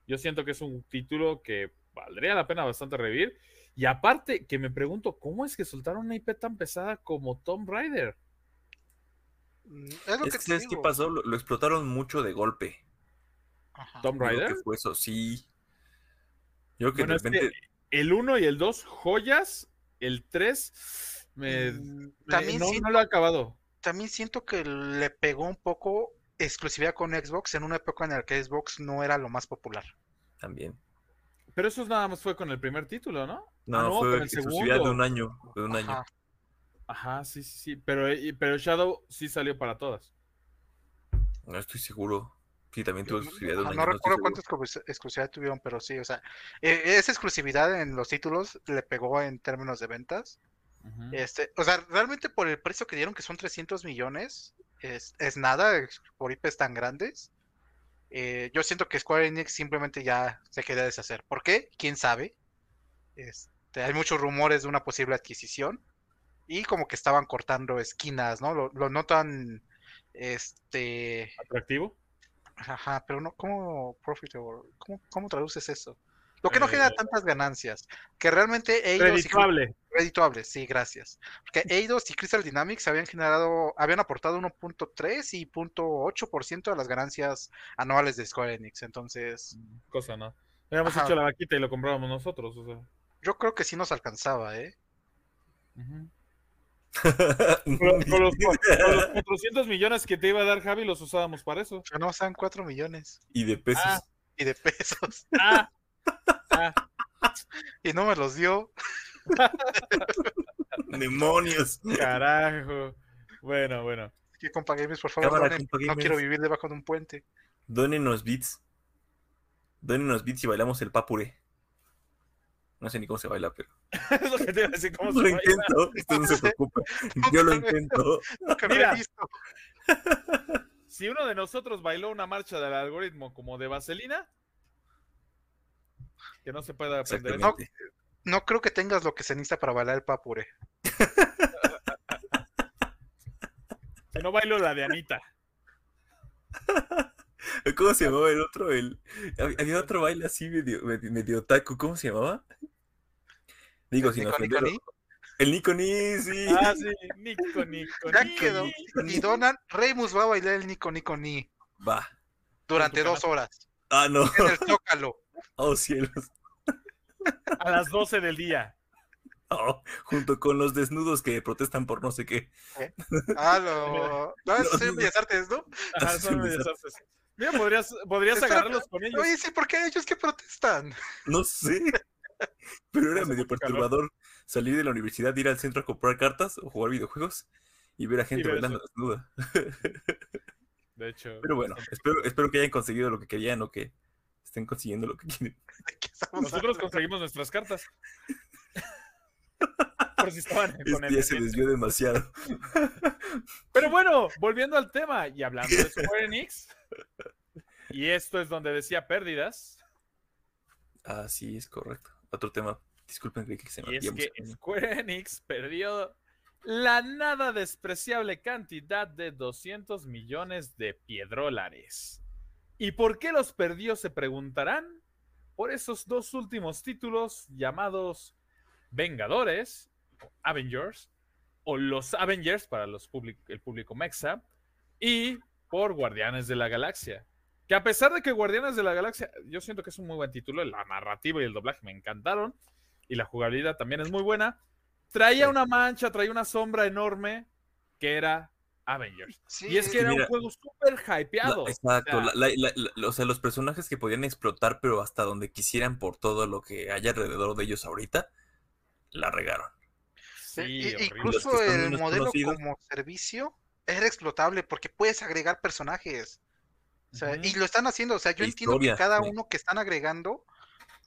Yo siento que es un título que valdría la pena bastante revivir. Y aparte, que me pregunto, ¿cómo es que soltaron una IP tan pesada como Tomb Raider? Mm, Es lo Es que que, te ¿sabes qué digo. pasó? Lo, lo explotaron mucho de golpe. Ajá. ¿Tomb Raider? que fue eso, sí. Yo creo que Bueno, de es que repente. el 1 y el 2, joyas. El 3, me, Mm, me- no, siento, no lo he acabado. también siento que le pegó un poco exclusividad con Xbox en una época en la que Xbox no era lo más popular. También. Pero eso nada más fue con el primer título, ¿no? No, Ah, no, fue con el exclusividad de segundo. un año. De un año. Ajá. Ajá, sí, sí, sí. Pero, pero Shadow sí salió para todas. No estoy seguro. Sí, también tuvo exclusividad no recuerdo seguro. cuánta exclusi- exclusividad tuvieron, pero sí, o sea, eh, esa exclusividad en los títulos le pegó en términos de ventas. Este, o sea, realmente por el precio que dieron, que son 300 millones, es, es nada por IPs tan grandes. Eh, yo siento que Square Enix simplemente ya se quería deshacer. ¿Por qué? ¿Quién sabe? Este, hay muchos rumores de una posible adquisición y como que estaban cortando esquinas, ¿no? Lo, lo notan, este, ¿Atractivo? Ajá, pero no, ¿cómo profitable? ¿Cómo, cómo traduces eso? Lo que no genera Eh, tantas ganancias, que realmente ellos y Redituable. Redituable, sí, gracias. Porque Eidos y Crystal Dynamics habían generado, habían aportado 1.3 y 0.8% de las ganancias anuales de Square Enix. Entonces, Cosa, ¿no? Habíamos hecho la vaquita y lo comprábamos nosotros, o sea. yo creo que sí nos alcanzaba, ¿eh? ujú. Con, con los, con los 400 millones que te iba a dar Javi, los usábamos para eso. Pero no, sean 4 millones y de pesos. Ah. y de pesos. Ah, ah, Y no me los dio. ¡Demonios! carajo. Bueno, bueno. Que compa Games, por favor, Cámara, donen, compa no quiero Gamers. vivir debajo de un puente. Dónenos bits. Dónenos bits y bailamos el papure. No sé ni cómo se baila, pero. Es lo que te iba a decir, ¿cómo se Lo baila? intento, esto no se preocupe. Yo lo intento. Nunca Mira. visto. Si uno de nosotros bailó una marcha del algoritmo como de vaselina, que no se pueda aprender. Exactamente. No creo que tengas lo que se necesita para bailar el papure. Si no bailo la de Anita. ¿Cómo se llamaba el otro? El... hab- Había otro baile así medio, medio, medio otaku. ¿Cómo se llamaba? Digo, ¿El Nico, Nico, ofenderlo. El Nico Ni, sí. Ah, sí, Nico, Nico, Ya Nico, quedó. Nico, Y Nico. Donan, Reymus va a bailar el Nico Nico Ni Va. durante dos horas. Ah, no. En el Zócalo. Oh, cielos. A las 12 del día. Oh, junto con los desnudos que protestan por no sé qué. Ah, lo. No, eso No, sí, no. Bellas Artes, ¿no? Ajá, Sí, son me bellas artes. Mira, podrías, podrías Espera, agarrarlos con ellos. Oye, sí, ¿por qué ellos que protestan? No sé. Pero era Hace medio perturbador salir de la universidad, ir al centro a comprar cartas o jugar videojuegos y ver a gente ver bailando desnuda. De hecho. Pero bueno, espero, espero que hayan conseguido lo que querían o que estén consiguiendo lo que quieren. ¿De qué estamos Nosotros conseguimos nuestras cartas. Por si estaban con Este el ya se desvió demasiado. Pero bueno, volviendo al tema y hablando de Square Enix. Y esto es donde decía pérdidas. Ah, sí, es correcto. Otro tema. Disculpen, que se me Y es que. Square Enix perdió la nada despreciable cantidad de 200 millones de piedrólares. ¿Y por qué los perdió? Se preguntarán. Por esos dos últimos títulos llamados Vengadores, o Avengers, o los Avengers para los el público mexa, y por Guardianes de la Galaxia. Que a pesar de que Guardianes de la Galaxia, yo siento que es un muy buen título, la narrativa y el doblaje me encantaron, y la jugabilidad también es muy buena, traía Sí. una mancha, traía una sombra enorme que era Avengers. Sí, y es que Sí, era mira, un juego súper La- hypeado. exacto. o sea, la- la- la- la- o sea, los personajes que podían explotar, pero hasta donde quisieran por todo lo que hay alrededor de ellos ahorita, la regaron. sí, incluso el modelo conocidos. como servicio era explotable porque puedes agregar personajes. O sea, Ujú. y lo están haciendo, o sea, yo entiendo que cada sí. uno que están agregando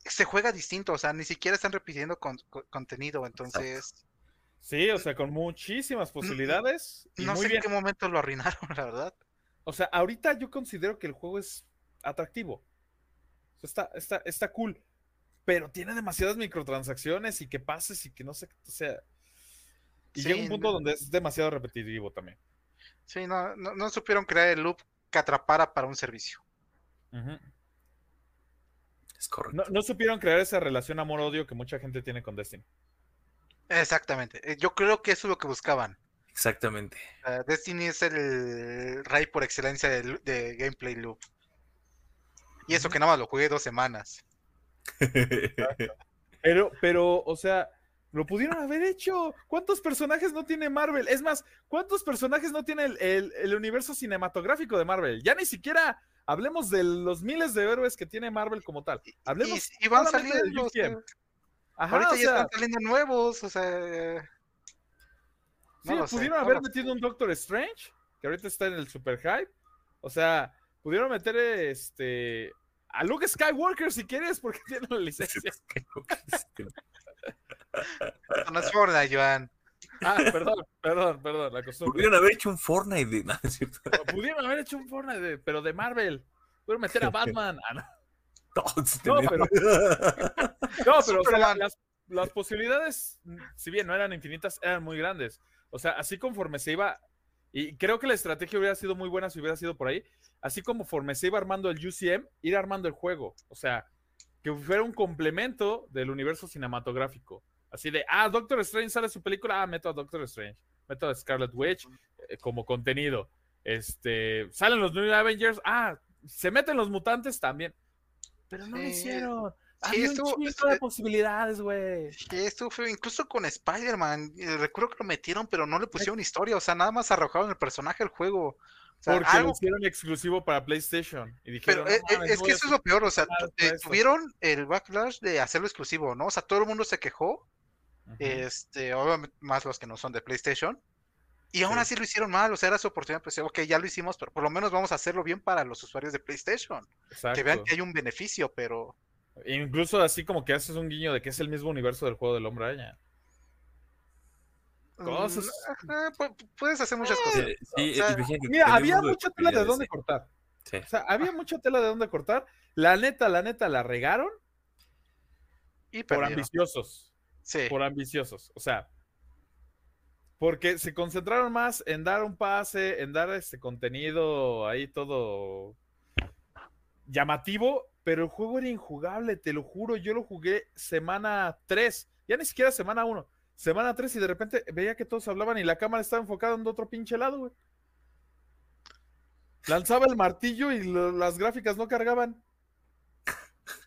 se juega distinto, o sea, ni siquiera están repitiendo con- con- contenido, entonces Sí, o sea, con muchísimas posibilidades. Y no muy sé bien. en qué momento lo arruinaron, la verdad. O sea, ahorita yo considero que el juego es atractivo. O sea, está, está, está cool. Pero tiene demasiadas microtransacciones y que pases y que no sé, o sea. Y Sí, llega un punto no- donde es demasiado repetitivo también. Sí, no, no, no supieron crear el loop que atrapara para un servicio. Es correcto. no, no supieron crear esa relación amor-odio que mucha gente tiene con Destiny. Exactamente. eh, Yo creo que eso es lo que buscaban. Exactamente. Uh, Destiny es el rey por excelencia de gameplay loop. Y eso que nada más lo jugué dos semanas. Pero, pero, o sea, lo pudieron haber hecho. ¿Cuántos personajes no tiene Marvel? Es más, ¿cuántos personajes no tiene el, el- el universo cinematográfico de Marvel? Ya ni siquiera hablemos de los miles de héroes que tiene Marvel como tal. Hablemos y, y van saliendo. o sea, UCM. Ajá, ahorita o ya sea, están saliendo nuevos. O sea, sí, no lo sé, pudieron no haber sé. metido un Doctor Strange, que ahorita está en el super hype. O sea, pudieron meter este a Luke Skywalker si quieres, porque tiene la licencia. No es Fortnite, Joan. Ah, perdón, perdón, perdón, la costumbre. Pudieron haber hecho un Fortnite de nada, es cierto. Pudieron haber hecho un Fortnite, de- pero de Marvel. Pudieron meter a Batman. Ah, no. No, No, pero o sea, las, las posibilidades, si bien no eran infinitas, eran muy grandes. O sea, así conforme se iba, y creo que la estrategia hubiera sido muy buena si hubiera sido por ahí, así como conforme se iba armando el UCM, ir armando el juego. O sea, que fuera un complemento del universo cinematográfico. Así de, ah, Doctor Strange sale su película, ah, meto a Doctor Strange, meto a Scarlet Witch eh, como contenido. Este, salen los New Avengers, ah, se meten los mutantes también. Pero no lo Sí, hicieron. sí, Había estuvo- un chingo de eh, posibilidades, güey. Esto fue incluso con Spider-Man. eh, Recuerdo que lo metieron, pero no le pusieron historia. O sea, nada más arrojaron el personaje al juego. O sea, Porque algo lo hicieron exclusivo para PlayStation. Y Pero dijeron, eh, "No eh, mames, es que eso es lo peor, o sea, eh, eso". tuvieron el backlash de hacerlo exclusivo, ¿no? O sea, todo el mundo se quejó, Este, obviamente más los que no son de PlayStation, y aún Sí. así lo hicieron mal, o sea, era su oportunidad, pues, ok, ya lo hicimos, pero por lo menos vamos a hacerlo bien para los usuarios de PlayStation, que vean Exacto. que hay un beneficio, pero Incluso así como que haces un guiño de que es el mismo universo del juego del hombre araña. Cosas. mm, eh, pu- puedes hacer muchas cosas. Sí, sí, O sea, imagínate, Mira, había mucha tela de dónde cortar. Sí. O sea, había mucha tela de dónde cortar. La neta, la neta, la regaron Y por ambiciosos. Sí. por ambiciosos. O sea, porque se concentraron más en dar un pase, en dar este contenido ahí todo llamativo, pero el juego era injugable, te lo juro. Yo lo jugué semana 3, ya ni siquiera semana 1, semana 3 y de repente veía que todos hablaban y la cámara estaba enfocada en otro pinche lado. Lanzaba el martillo y las gráficas no cargaban.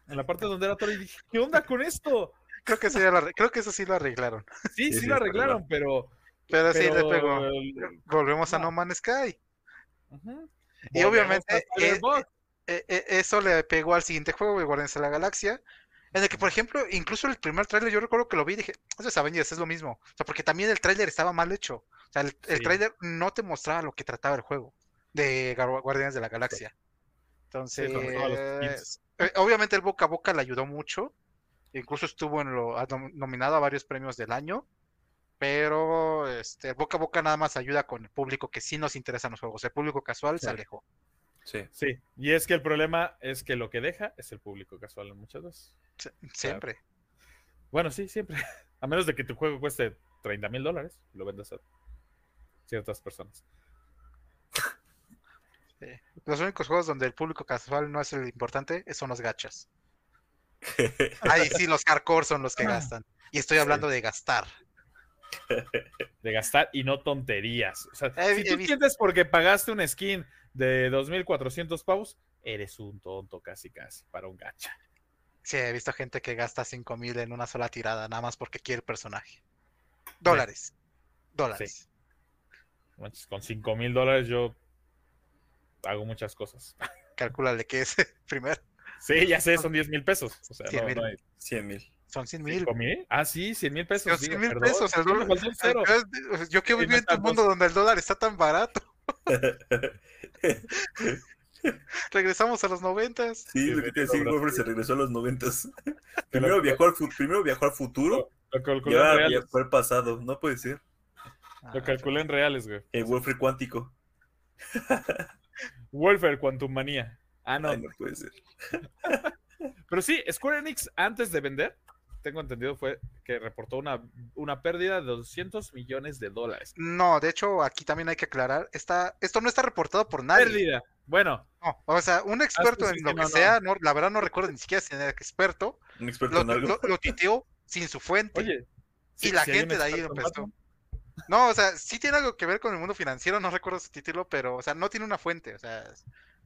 En la parte donde era todo y dije, ¿qué onda con esto? Creo que, eso ya lo arre- creo que eso sí lo arreglaron. Sí, Sí, sí, sí, lo arreglaron, pero, Pero, sí, le pegó. Volvemos a no. Man's Sky. Y Volvemos obviamente, a Cyberpunk. eh, eh, eso le pegó al siguiente juego, de Guardianes de la Galaxia, en el que, por ejemplo, incluso el primer tráiler, yo recuerdo que lo vi y dije, eso es Avengers, es lo mismo. O sea, porque también el tráiler estaba mal hecho. O sea, el, el Sí. tráiler no te mostraba lo que trataba el juego de Guardianes de la Galaxia. Entonces, eh, obviamente el boca a boca le ayudó mucho. Incluso estuvo en lo, nominado a varios premios del año. Pero este, el boca a boca nada más ayuda con el público que sí nos interesan los juegos. El público casual Sí. se alejó. Sí. Sí, y es que el problema es que lo que deja es el público casual muchas veces. Siempre. Bueno, sí, siempre. A menos de que tu juego cueste 30 mil dólares, lo vendas a ciertas personas. Los únicos juegos donde el público casual no es el importante son los gachas. Ahí sí, los hardcore son los que gastan. Y estoy hablando de gastar. De gastar y no tonterías. O sea, He- si tú visto- sientes porque pagaste un skin de 2.400 pavos, eres un tonto casi casi para un gacha. Sí, he visto gente que gasta 5 mil en una sola tirada, nada más porque quiere el personaje. Dólares. Dólares. Manches, Con 5 mil dólares yo hago muchas cosas. Calcúlale que es primero. Sí, ya sé, son 10 mil pesos. O sea, Cien no, mil. no hay- 100 mil. Son 100 mil. Ah, sí, 100 mil pesos. Son digo, 100 mil pesos. El dólar- faltó un cero. el- Yo quiero Y vivir en tu metas mundo donde el dólar está tan barato. Regresamos a los noventas. Sí, lo que te decía, Wolfram se regresó a los noventas. Primero viajó al, primero viajó al futuro y ahora viajó al pasado. No puede ser. Lo calculé en reales, güey. El Wolfram cuántico. Wolfer Quantum Manía. Ah, no. no puede ser. Pero sí, Square Enix, antes de vender, tengo entendido, fue que reportó una, una pérdida de 200 millones de dólares. No, de hecho, aquí también hay que aclarar, está, esto no está reportado por nadie. Pérdida. Bueno. o sea, un experto en lo que, sea, no. la verdad no recuerdo ni siquiera si era experto. Un experto lo, en algo. Lo, titeó sin su fuente. Oye. y la gente de ahí empezó. No, o sea, sí tiene algo que ver con el mundo financiero, no recuerdo su título, pero, o sea, no tiene una fuente. O sea,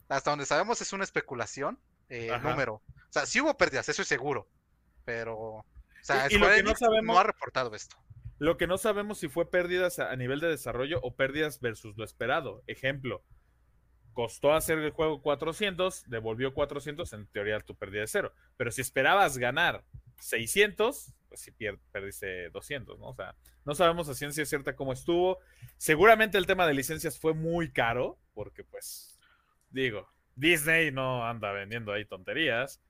hasta donde sabemos es una especulación, eh, número. O sea, sí hubo pérdidas, eso es seguro. Pero, o sea, y, lo que no, sabemos, no ha reportado esto. Lo que no sabemos si fue pérdidas a nivel de desarrollo o pérdidas versus lo esperado. Ejemplo, costó hacer el juego 400, devolvió 400, en teoría tu pérdida de cero. Pero si esperabas ganar 600, pues si perdiste 200, ¿no? O sea, no sabemos a ciencia cierta cómo estuvo. Seguramente el tema de licencias fue muy caro, porque pues, digo, Disney no anda vendiendo ahí tonterías.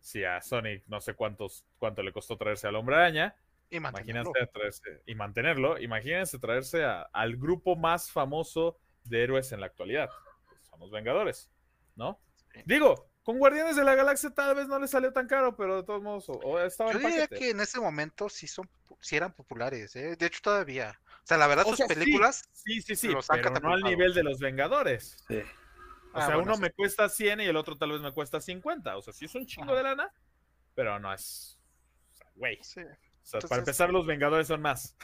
Si a Sonic no sé cuántos, cuánto le costó traerse al hombre araña. Imagínense traerse, y mantenerlo. Imagínense traerse al grupo más famoso de héroes en la actualidad. son los Vengadores, ¿no? Digo, con Guardianes de la Galaxia tal vez no le salió tan caro, pero de todos modos, o, estaba Yo diría que en ese momento sí son sí eran populares, ¿eh? de hecho todavía. O sea, la verdad, sus películas. Sí, sí, sí, pero no al nivel de los Vengadores. Sí. O ah, sea, uno me cuesta 100 y el otro tal vez me cuesta 50. O sea, sí es un chingo de lana, pero no es. Güey. O sea, para empezar, los Vengadores son más.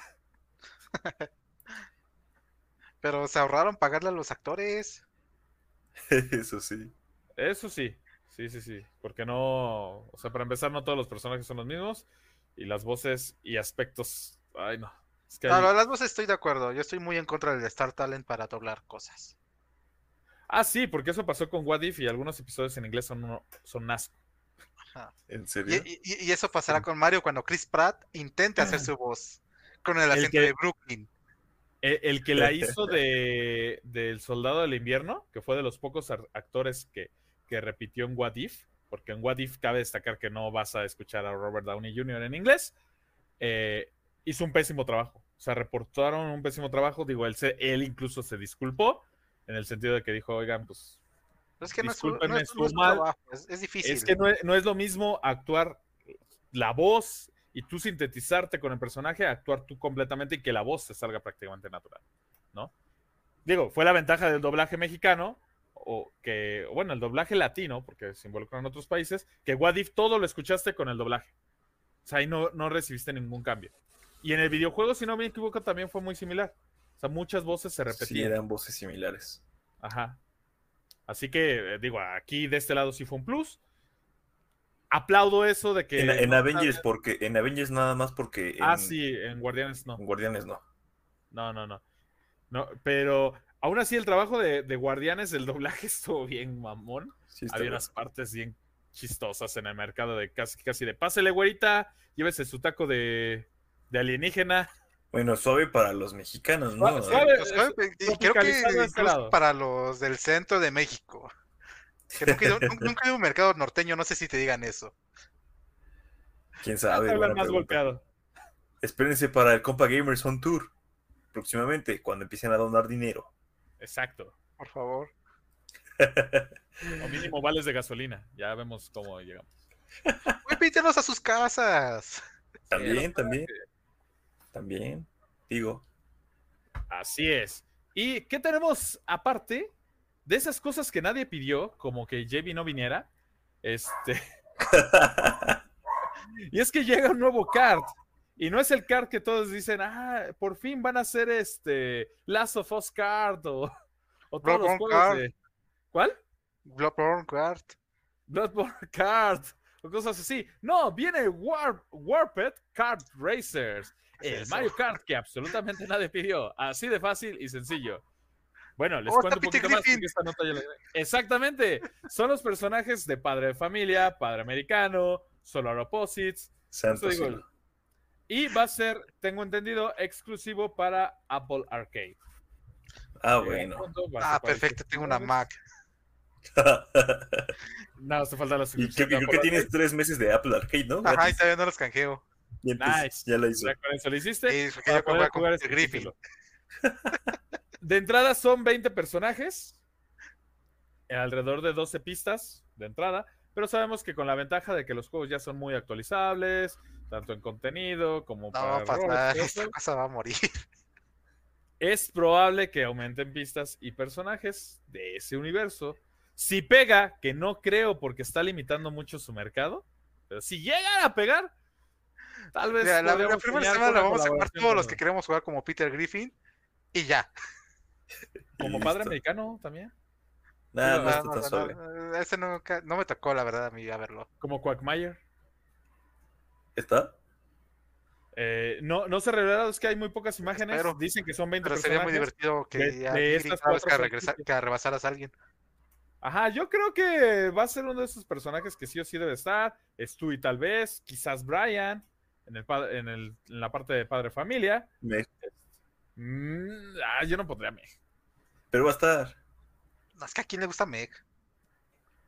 pero se ahorraron pagarle a los actores. Eso sí. Eso sí. Sí, sí, sí. Porque no. O sea, para empezar, no todos los personajes son los mismos. Y las voces y aspectos. Ay, no. no, las voces estoy de acuerdo. Yo estoy muy en contra del Star Talent para doblar cosas. Ah, sí, porque eso pasó con What If y algunos episodios en inglés son, son asco. ¿En serio? Y, eso pasará con Mario cuando Chris Pratt intente hacer su voz con el acento de Brooklyn. El, que la hizo de del Soldado del Invierno, que fue de los pocos actores que que repitió en What If, porque en What If cabe destacar que no vas a escuchar a Robert Downey Jr. en inglés, eh, hizo un pésimo trabajo. O sea, reportaron un pésimo trabajo. Digo, él, él incluso se disculpó en el sentido de que dijo, oigan, pues. Es que no es, trabajo, es, difícil. Es que no es, no es, lo mismo actuar la voz y tú sintetizarte con el personaje, actuar tú completamente y que la voz se salga prácticamente natural, ¿no? Digo, fue la ventaja del doblaje mexicano, o que, bueno, el doblaje latino, porque se involucran en otros países, que What If todo lo escuchaste con el doblaje. O sea, ahí no, no recibiste ningún cambio. Y en el videojuego, si no me equivoco, también fue muy similar. O sea, muchas voces se repetían. Sí, eran voces similares. Ajá. Así que, eh, digo, aquí de este lado sí fue un plus. Aplaudo eso de que. En, Avengers, porque. En Avengers nada más porque. Ah, sí, en Guardianes no. En Guardianes no. No, no, no. No, pero Aún así, el trabajo de, Guardianes del doblaje estuvo bien mamón. Había unas partes bien chistosas en el mercado de casi, casi de pásele, güerita, llévese su taco de, alienígena. Bueno, suave para los mexicanos, ¿no? Suave, creo que este para los del centro de México. nunca hay un mercado norteño, no sé si te digan eso. Quién sabe. más golpeado. Espérense para el Compa Gamers on Tour próximamente, cuando empiecen a donar dinero. Exacto. Por favor. o mínimo vales de gasolina. Ya vemos cómo llegamos. Uy, a sus casas. También, también. También. Digo. Así es. ¿Y qué tenemos aparte de esas cosas que nadie pidió, como que Jevi no viniera? Este. y es que llega un nuevo card y no es el card que todos dicen, ah, por fin van a ser este Last of Us card o, o todos los juegos de... ¿Cuál? Bloodborne card. Bloodborne card o cosas así. No, viene Warped Card Racers. El Mario Kart que absolutamente nadie pidió. Así de fácil y sencillo. Bueno, les oh, cuento un poquito más esta nota Exactamente. Son los personajes de Padre de Familia, Padre Americano, Solar Opposites. Santo y va a ser, tengo entendido, exclusivo para Apple Arcade. Ah, bueno. Ah, perfecto, tengo una Mac. No, se falta la y que, suscripción. creo que tienes tres meses de Apple Arcade, ¿no? Ajá, y todavía no los canjeo. Y entonces Nice. Ya la hizo. Ya con eso lo hiciste. Sí, para poder jugar este Griffin. De entrada son 20 personajes, alrededor de 12 pistas de entrada, pero sabemos que con la ventaja de que los juegos ya son muy actualizables, tanto en contenido como No para pasar, esta cosa va a morir. es probable que aumenten pistas y personajes de ese universo. Si pega, que no creo porque está limitando mucho su mercado, pero si llegan a pegar, tal vez. Mira, la, la primera semana una vamos a jugar todos los que queremos jugar como Peter Griffin y ya. Como padre listo. americano también, Nah, no ese nunca- no me tocó, la verdad, a mí a verlo. como Quagmire. ¿Está? Eh, no, no se revelaron, es que hay muy pocas imágenes. Espero. Dicen que son 20 Pero sería muy divertido que de- ya de que, regresa- franquicias. que rebasaras a alguien. Ajá, yo creo que va a ser uno de esos personajes que sí o sí debe estar. Stewie tal vez, quizás Brian, en, el, en, el- en la parte de padre familia. Me- Mm, ah, yo no pondría a Meg, Pero va a estar. No, es que a quién le gusta Meg.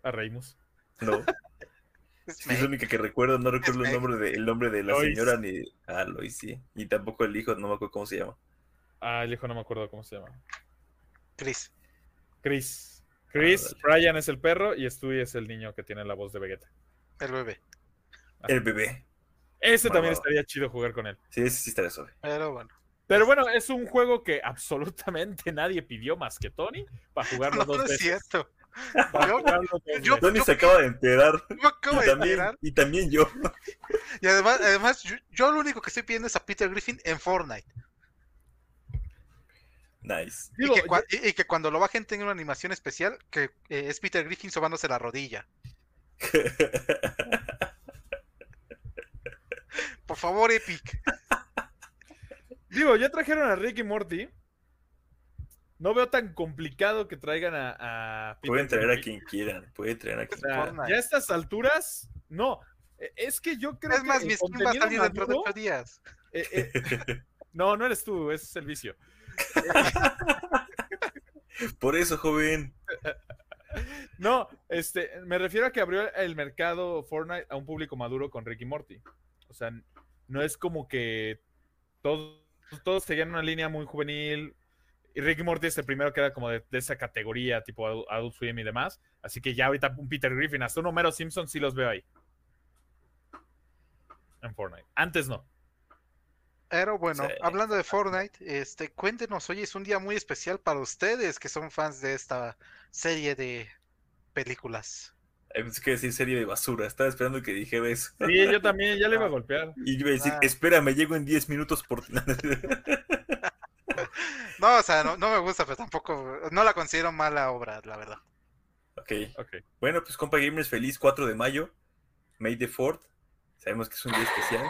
a Reimus. No. Es Sí, es la única que recuerdo, no recuerdo el nombre de, el nombre de la Lois. señora ni. Ah, Lois, sí. Y tampoco el hijo, no me acuerdo cómo se llama. Ah, el hijo no me acuerdo cómo se llama. Chris. Chris. Chris, Ah, Brian es el perro y Stewie es el niño que tiene la voz de Vegeta. El bebé. El bebé. Ese también estaría chido jugar con él. Sí, ese sí estaría suave. Pero bueno. Pero bueno, es un juego que absolutamente nadie pidió más que Tony para jugarlo No, dos no es veces. cierto. Yo- yo- veces. Tony se acaba de enterar. Me acabo Y de también, enterar. y también yo. Y además, además yo, yo lo único que estoy pidiendo es a Peter Griffin en Fortnite. Nice. Digo, y, que cua- y- y que cuando lo bajen tenga una animación especial que eh, es Peter Griffin sobándose la rodilla. Por favor, Epic. Digo, ya trajeron a Rick y Morty. No veo tan complicado que traigan a, Pueden traer a quien quieran. Pueden traer a O quien sea, Fortnite. ya a estas alturas, no. E- Es que yo creo Es más, que mi el skin va a salir dentro de ocho días. eh, eh, no, no eres tú, ese es el vicio. Por eso, joven. No, este, me refiero a que abrió el mercado Fortnite a un público maduro con Ricky Morty. O sea, no es como que todos, todos seguían una línea muy juvenil. Y Ricky Morty es el primero que era como de, de esa categoría, tipo Adult Swim y demás. Así que ya ahorita un Peter Griffin, hasta un Homero Simpson sí los veo ahí. En Fortnite. Antes no. Pero bueno, Sí. hablando de Fortnite, este, cuéntenos, hoy es un día muy especial para ustedes que son fans de esta serie de películas. Es que decir serie de basura. Estaba esperando que dijera eso. Sí, yo también, ya le iba a golpear. Y yo iba a decir, Ah. espérame, llego en 10 minutos por... No, o sea, no, no me gusta, pero tampoco, no la considero mala obra, la verdad. ok. Ok. Bueno, pues compa gamers, feliz 4 de mayo. May the 4th. Sabemos que es un día especial.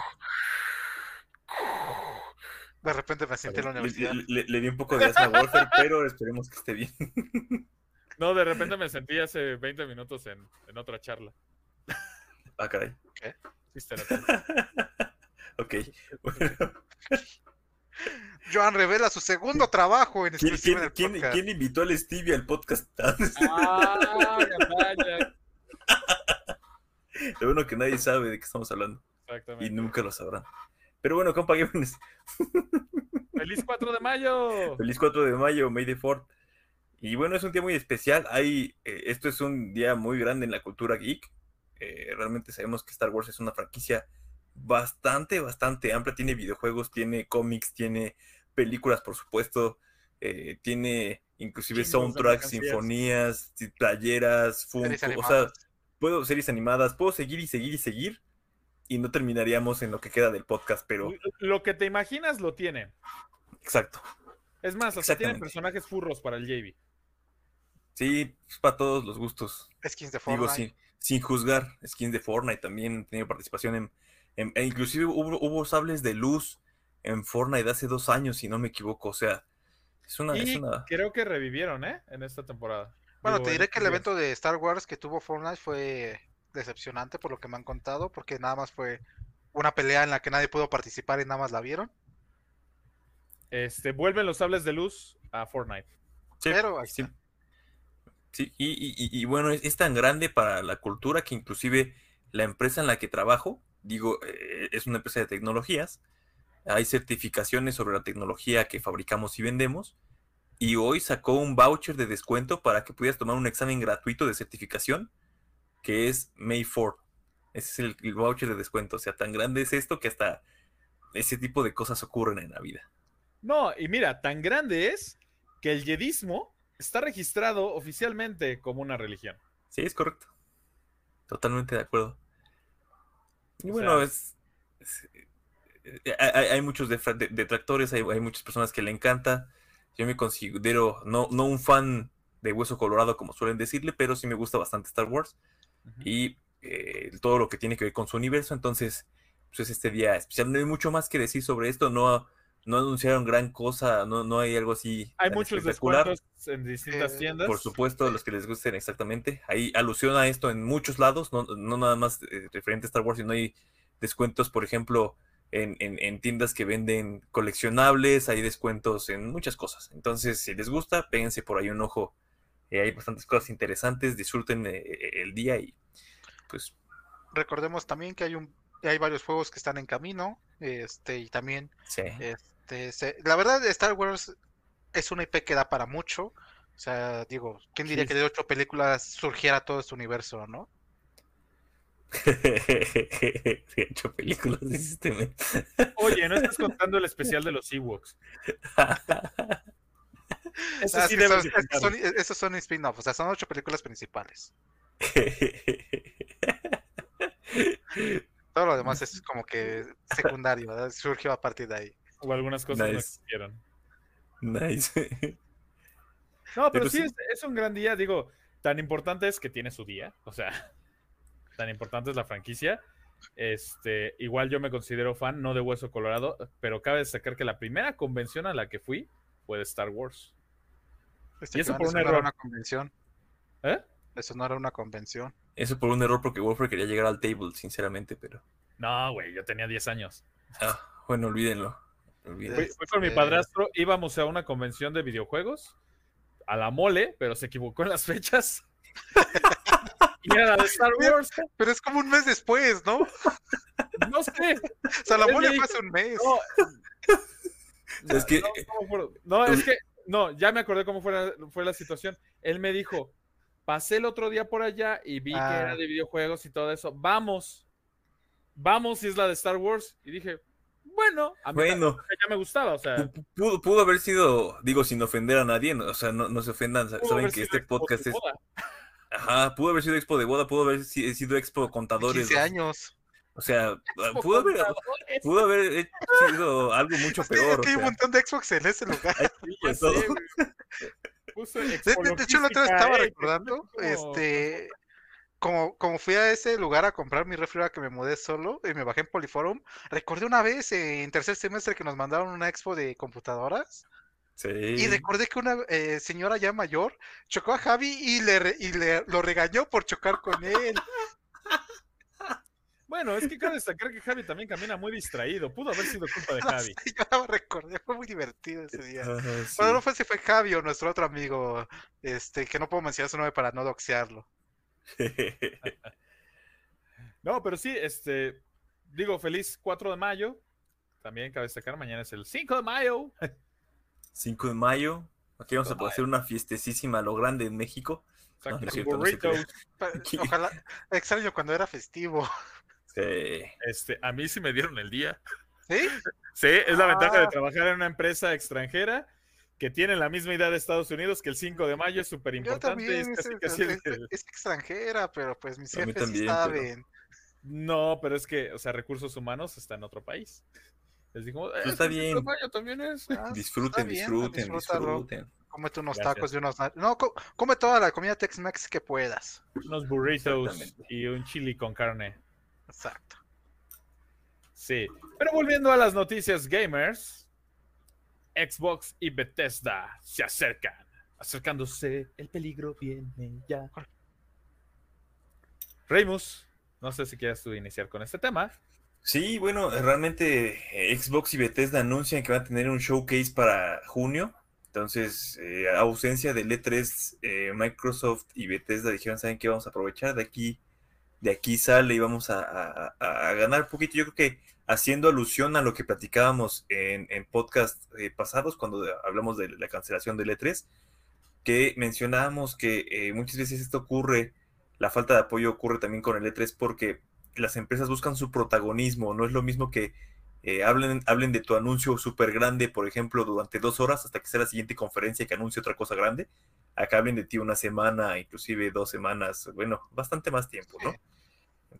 De repente me senté en la Le, universidad. le- le- le di un poco de asma a Warfare, pero esperemos que esté bien. No, de repente me sentí hace 20 minutos en, en otra charla. Ah, caray. Sí, está la- Ok. Bueno, Joan revela su segundo trabajo en ¿quién, quién, el quién- podcast. quién invitó al Stevie al podcast? Ah, gandalla. Lo bueno que nadie sabe de qué estamos hablando. y Exactamente. nunca lo sabrán. Pero bueno, compa gamers, ¡Feliz 4 de mayo! feliz 4 de mayo, May the 4th. Y bueno, es un día muy especial. Hay, eh, esto es un día muy grande en la cultura geek. Eh, realmente sabemos que Star Wars es una franquicia bastante, bastante amplia. Tiene videojuegos, tiene cómics, tiene películas, por supuesto. eh, tiene inclusive soundtracks, sinfonías, playeras, Funko. O sea, puedo series animadas, puedo seguir y seguir y seguir. Y no terminaríamos en lo que queda del podcast, pero Lo que te imaginas lo tiene. exacto. Es más, hasta tienen personajes furros para el JV. Sí, es para todos los gustos. Skins de Digo, Fortnite. sin, sin juzgar, skins de Fortnite también tenido participación en, en- e inclusive hubo, hubo sables de luz en Fortnite hace dos años, si no me equivoco. O sea, es una, es Y una creo que revivieron, ¿eh? En esta temporada. Bueno, Digo, te diré que el evento de Star Wars que tuvo Fortnite fue decepcionante por lo que me han contado, porque nada más fue una pelea en la que nadie pudo participar y nada más la vieron. Este, vuelven los sables de luz a Fortnite. Sí, Pero ahí sí. Sí, y, y- bueno, es, es tan grande para la cultura que inclusive la empresa en la que trabajo, digo, eh, es una empresa de tecnologías, hay certificaciones sobre la tecnología que fabricamos y vendemos, y hoy sacó un voucher de descuento para que pudieras tomar un examen gratuito de certificación, que es May 4. Ese es el, el voucher de descuento, o sea, tan grande es esto que hasta ese tipo de cosas ocurren en la vida. No, y mira, tan grande es que el yedismo está registrado oficialmente como una religión. Sí, es correcto. Totalmente de acuerdo. Y O bueno, sea- es, es- eh, hay, muchos detractores, hay, hay muchas personas que le encanta. Yo me considero no, no un fan de Hueso Colorado, como suelen decirle, pero sí me gusta bastante Star Wars y eh, todo lo que tiene que ver con su universo. Entonces, pues es este día especial. No hay mucho más que decir sobre esto. No, no anunciaron gran cosa, no, no hay algo así Hay muchos espectacular. descuentos en distintas Eh, tiendas. Por supuesto, los que les gusten exactamente. Hay alusión a esto en muchos lados, no, no nada más eh, referente a Star Wars, sino hay descuentos, por ejemplo, en, en- en tiendas que venden coleccionables, hay descuentos en muchas cosas. Entonces, si les gusta, péguense por ahí un ojo. Eh, hay bastantes cosas interesantes, disfruten eh, eh, el día y pues Recordemos también que hay un hay varios juegos que están en camino, este, y también sí. Este, se- la verdad, Star Wars es una IP que da para mucho. O sea, digo, ¿quién diría Sí. que de ocho películas surgiera todo este universo, no? De hecho, películas. Oye, no estás contando el especial de los Ewoks. Ese Ah, sí es que debes son- de es que son- contarlo. esos son spin-offs, o sea, son ocho películas principales. Todo lo demás es como que secundario, ¿verdad? Surgió a partir de ahí. O algunas cosas no Nice. existieron. Nice. No, pero Pero sí, sí. Es, es un gran día. Digo, tan importante es que tiene su día. O sea, tan importante es la franquicia. Este, igual yo me considero fan, no de Hueso Colorado, pero cabe destacar que la primera convención a la que fui fue de Star Wars. Este, Y eso que por un no era error. una convención. ¿Eh? Eso no era una convención. Eso por un error porque Wolfer quería llegar al table, sinceramente, pero... No, güey, yo tenía 10 años. Ah, bueno, olvídenlo. Fui, fui con mi Este- padrastro, íbamos a una convención de videojuegos, a la mole, pero se equivocó en las fechas. y era la de Star Wars. Pero es como un mes después, ¿no? O No sé. sea, la mole fue hace un mes. No, Es que- no, es que, no, ya me acordé cómo fue la, fue la situación. Él me dijo, pasé el otro día por allá y vi que Ah. era de videojuegos y todo eso. Vamos, vamos si es la de Star Wars. Y dije, bueno, a mí Bueno, ya me gustaba, o sea, pu- pudo, pudo haber sido, digo, sin ofender a nadie, no- o sea, no, no se ofendan, saben que este podcast es... Ajá, pudo haber sido expo de boda, pudo haber si- sido expo contadores. 15 años. O sea, Expo pudo haber, contadores. pudo haber sido algo mucho Es que peor. o aquí hay un montón de Xbox en ese lugar. Sí, de todo. güey. Puse De, de- hecho, la otra vez Logística, estaba eh, recordando, como- este, como, como fui a ese lugar a comprar mi refri que me mudé solo y me bajé en Poliforum, recordé una vez en tercer semestre que nos mandaron una expo de computadoras y sí. recordé que una eh, señora ya mayor chocó a Javi y le, re- y le lo regañó por chocar con él. Bueno, es que cabe destacar que Javi también camina muy distraído. Pudo haber sido culpa de Javi. sé, yo la recordé, fue muy divertido ese día. Sí. Bueno, no fue si fue Javi o nuestro otro amigo, este, que no puedo mencionar su nombre para no doxearlo. No, pero sí, este, digo, feliz 4 de mayo. También cabe destacar, mañana es el 5 de mayo. 5 de mayo. Aquí vamos a de hacer una fiestecísima a lo grande en México. Exacto, no cierto, no. Ojalá, extraño cuando era festivo. Sí. Este, a mí sí me dieron el día. ¿Sí? Sí, es la ventaja de Ah. trabajar en una empresa extranjera que tiene la misma idea de Estados Unidos, que el 5 de mayo es súper importante. Es es, casi, es- casi el- es- el- es extranjera, pero pues mis jefes sí también, pero- saben. No, pero es que, o sea, recursos humanos está en otro país. Les digo, eh, está el 5 de bien. mayo también es. Ah, Disfruten, está bien, disfruten, disfruten. Cómete unos Gracias. tacos y unos... No, co- come toda la comida Tex-Mex que puedas. Unos burritos y un chili con carne. Exacto. Sí. Pero volviendo a las noticias gamers, Xbox y Bethesda se acercan. Acercándose, el peligro viene ya. Reimus, no sé si quieres tú iniciar con este tema. Sí, bueno, realmente eh, Xbox y Bethesda anuncian que van a tener un showcase para junio. Entonces, eh, ausencia del E3, eh, Microsoft y Bethesda dijeron, ¿saben qué? Vamos a aprovechar de aquí, de aquí sale y vamos a- a ganar un poquito. Yo creo que haciendo alusión a lo que platicábamos en, en podcast eh, pasados, cuando hablamos de la cancelación del E3, que mencionábamos que eh, muchas veces esto ocurre, la falta de apoyo ocurre también con el E3 porque las empresas buscan su protagonismo, no es lo mismo que eh, hablen, hablen de tu anuncio súper grande, por ejemplo, durante dos horas hasta que sea la siguiente conferencia que anuncie otra cosa grande, acá hablen de ti una semana, inclusive dos semanas, bueno, bastante más tiempo, ¿no?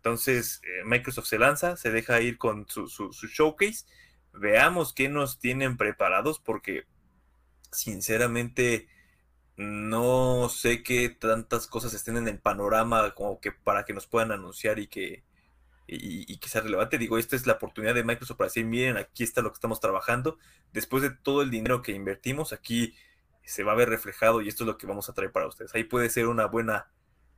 Entonces, eh, Microsoft se lanza, se deja ir con su, showcase, veamos qué nos tienen preparados, porque sinceramente no sé qué tantas cosas estén en el panorama como que para que nos puedan anunciar y que, y, y que sea relevante. Digo, esta es la oportunidad de Microsoft para decir, miren, aquí está lo que estamos trabajando. Después de todo el dinero que invertimos, aquí se va a ver reflejado y esto es lo que vamos a traer para ustedes. Ahí puede ser una buena,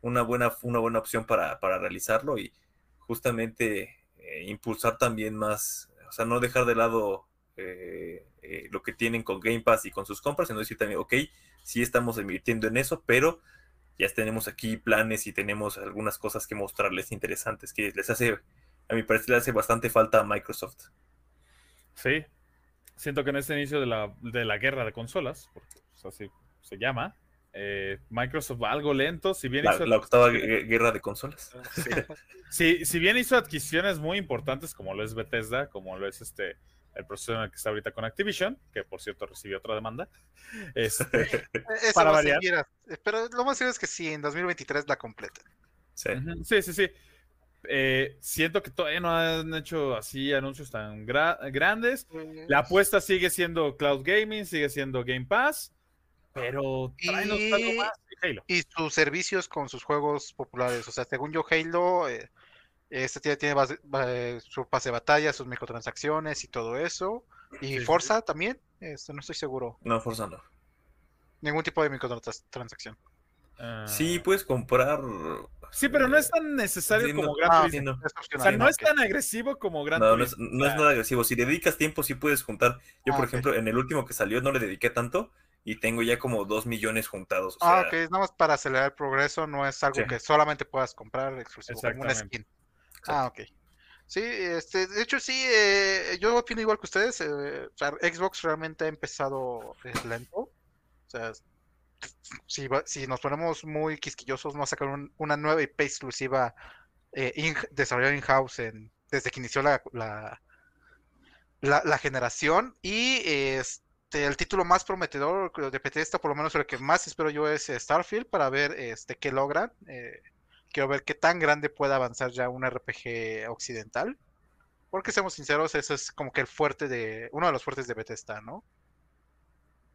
una buena, una buena opción para, para realizarlo y justamente eh, impulsar también más, o sea, no dejar de lado eh, eh, lo que tienen con Game Pass y con sus compras, sino decir también, ok, sí estamos invirtiendo en eso, pero ya tenemos aquí planes y tenemos algunas cosas que mostrarles interesantes que les hace, a mi parecer, le hace bastante falta a Microsoft. Sí. Siento que en este inicio de la, de la guerra de consolas, porque pues, así se llama, eh, Microsoft algo lento, si bien La, hizo la octava gue- guerra de consolas. Sí, si bien hizo adquisiciones muy importantes, como lo es Bethesda, como lo es este el proceso en el que está ahorita con Activision, que por cierto recibió otra demanda. Este, Eh, Eso Para variar. eh, Pero lo más seguro es que sí, en 2023 la completa. Sí. sí, sí, sí. Eh, siento que todavía no han hecho así anuncios tan gra- grandes. La apuesta sigue siendo Cloud Gaming, sigue siendo Game Pass, pero tráenos Y- algo más de Halo. Y sus servicios con sus juegos populares. O sea, según yo, Halo, eh, este tiene, tiene base- ba- eh, su pase de batalla, sus microtransacciones y todo eso. Y Sí, sí, Forza también, este, no estoy seguro. No, Forza no. Ningún tipo de microtransacción. Ah, Sí, puedes comprar. sí, pero no es tan necesario Sí, como no- Gran Ah, Turismo. no. O sea, no es tan agresivo como Gran No, no es, no nada agresivo. Si dedicas tiempo, sí puedes juntar. Yo, Ah, por ejemplo, en el último que salió no le dediqué tanto y tengo ya como dos millones juntados. O Ah, ok, es nada más para acelerar el progreso, no es algo Sí. que solamente puedas comprar exclusivo, como una skin. Ah, ok. Sí, este, de hecho sí, eh, yo opino igual que ustedes, eh, o sea, Xbox realmente ha empezado lento, o sea, si, si nos ponemos muy quisquillosos, no sacar un- una nueva IP exclusiva eh, in- desarrollada in-house desde que inició la, la, la, la generación y este, el título más prometedor de Bethesda, por lo menos el que más espero yo es eh, Starfield para ver este, qué logran. eh, quiero ver qué tan grande puede avanzar ya un RPG occidental. Porque seamos sinceros, eso es como que el fuerte de, uno de los fuertes de Bethesda, ¿no?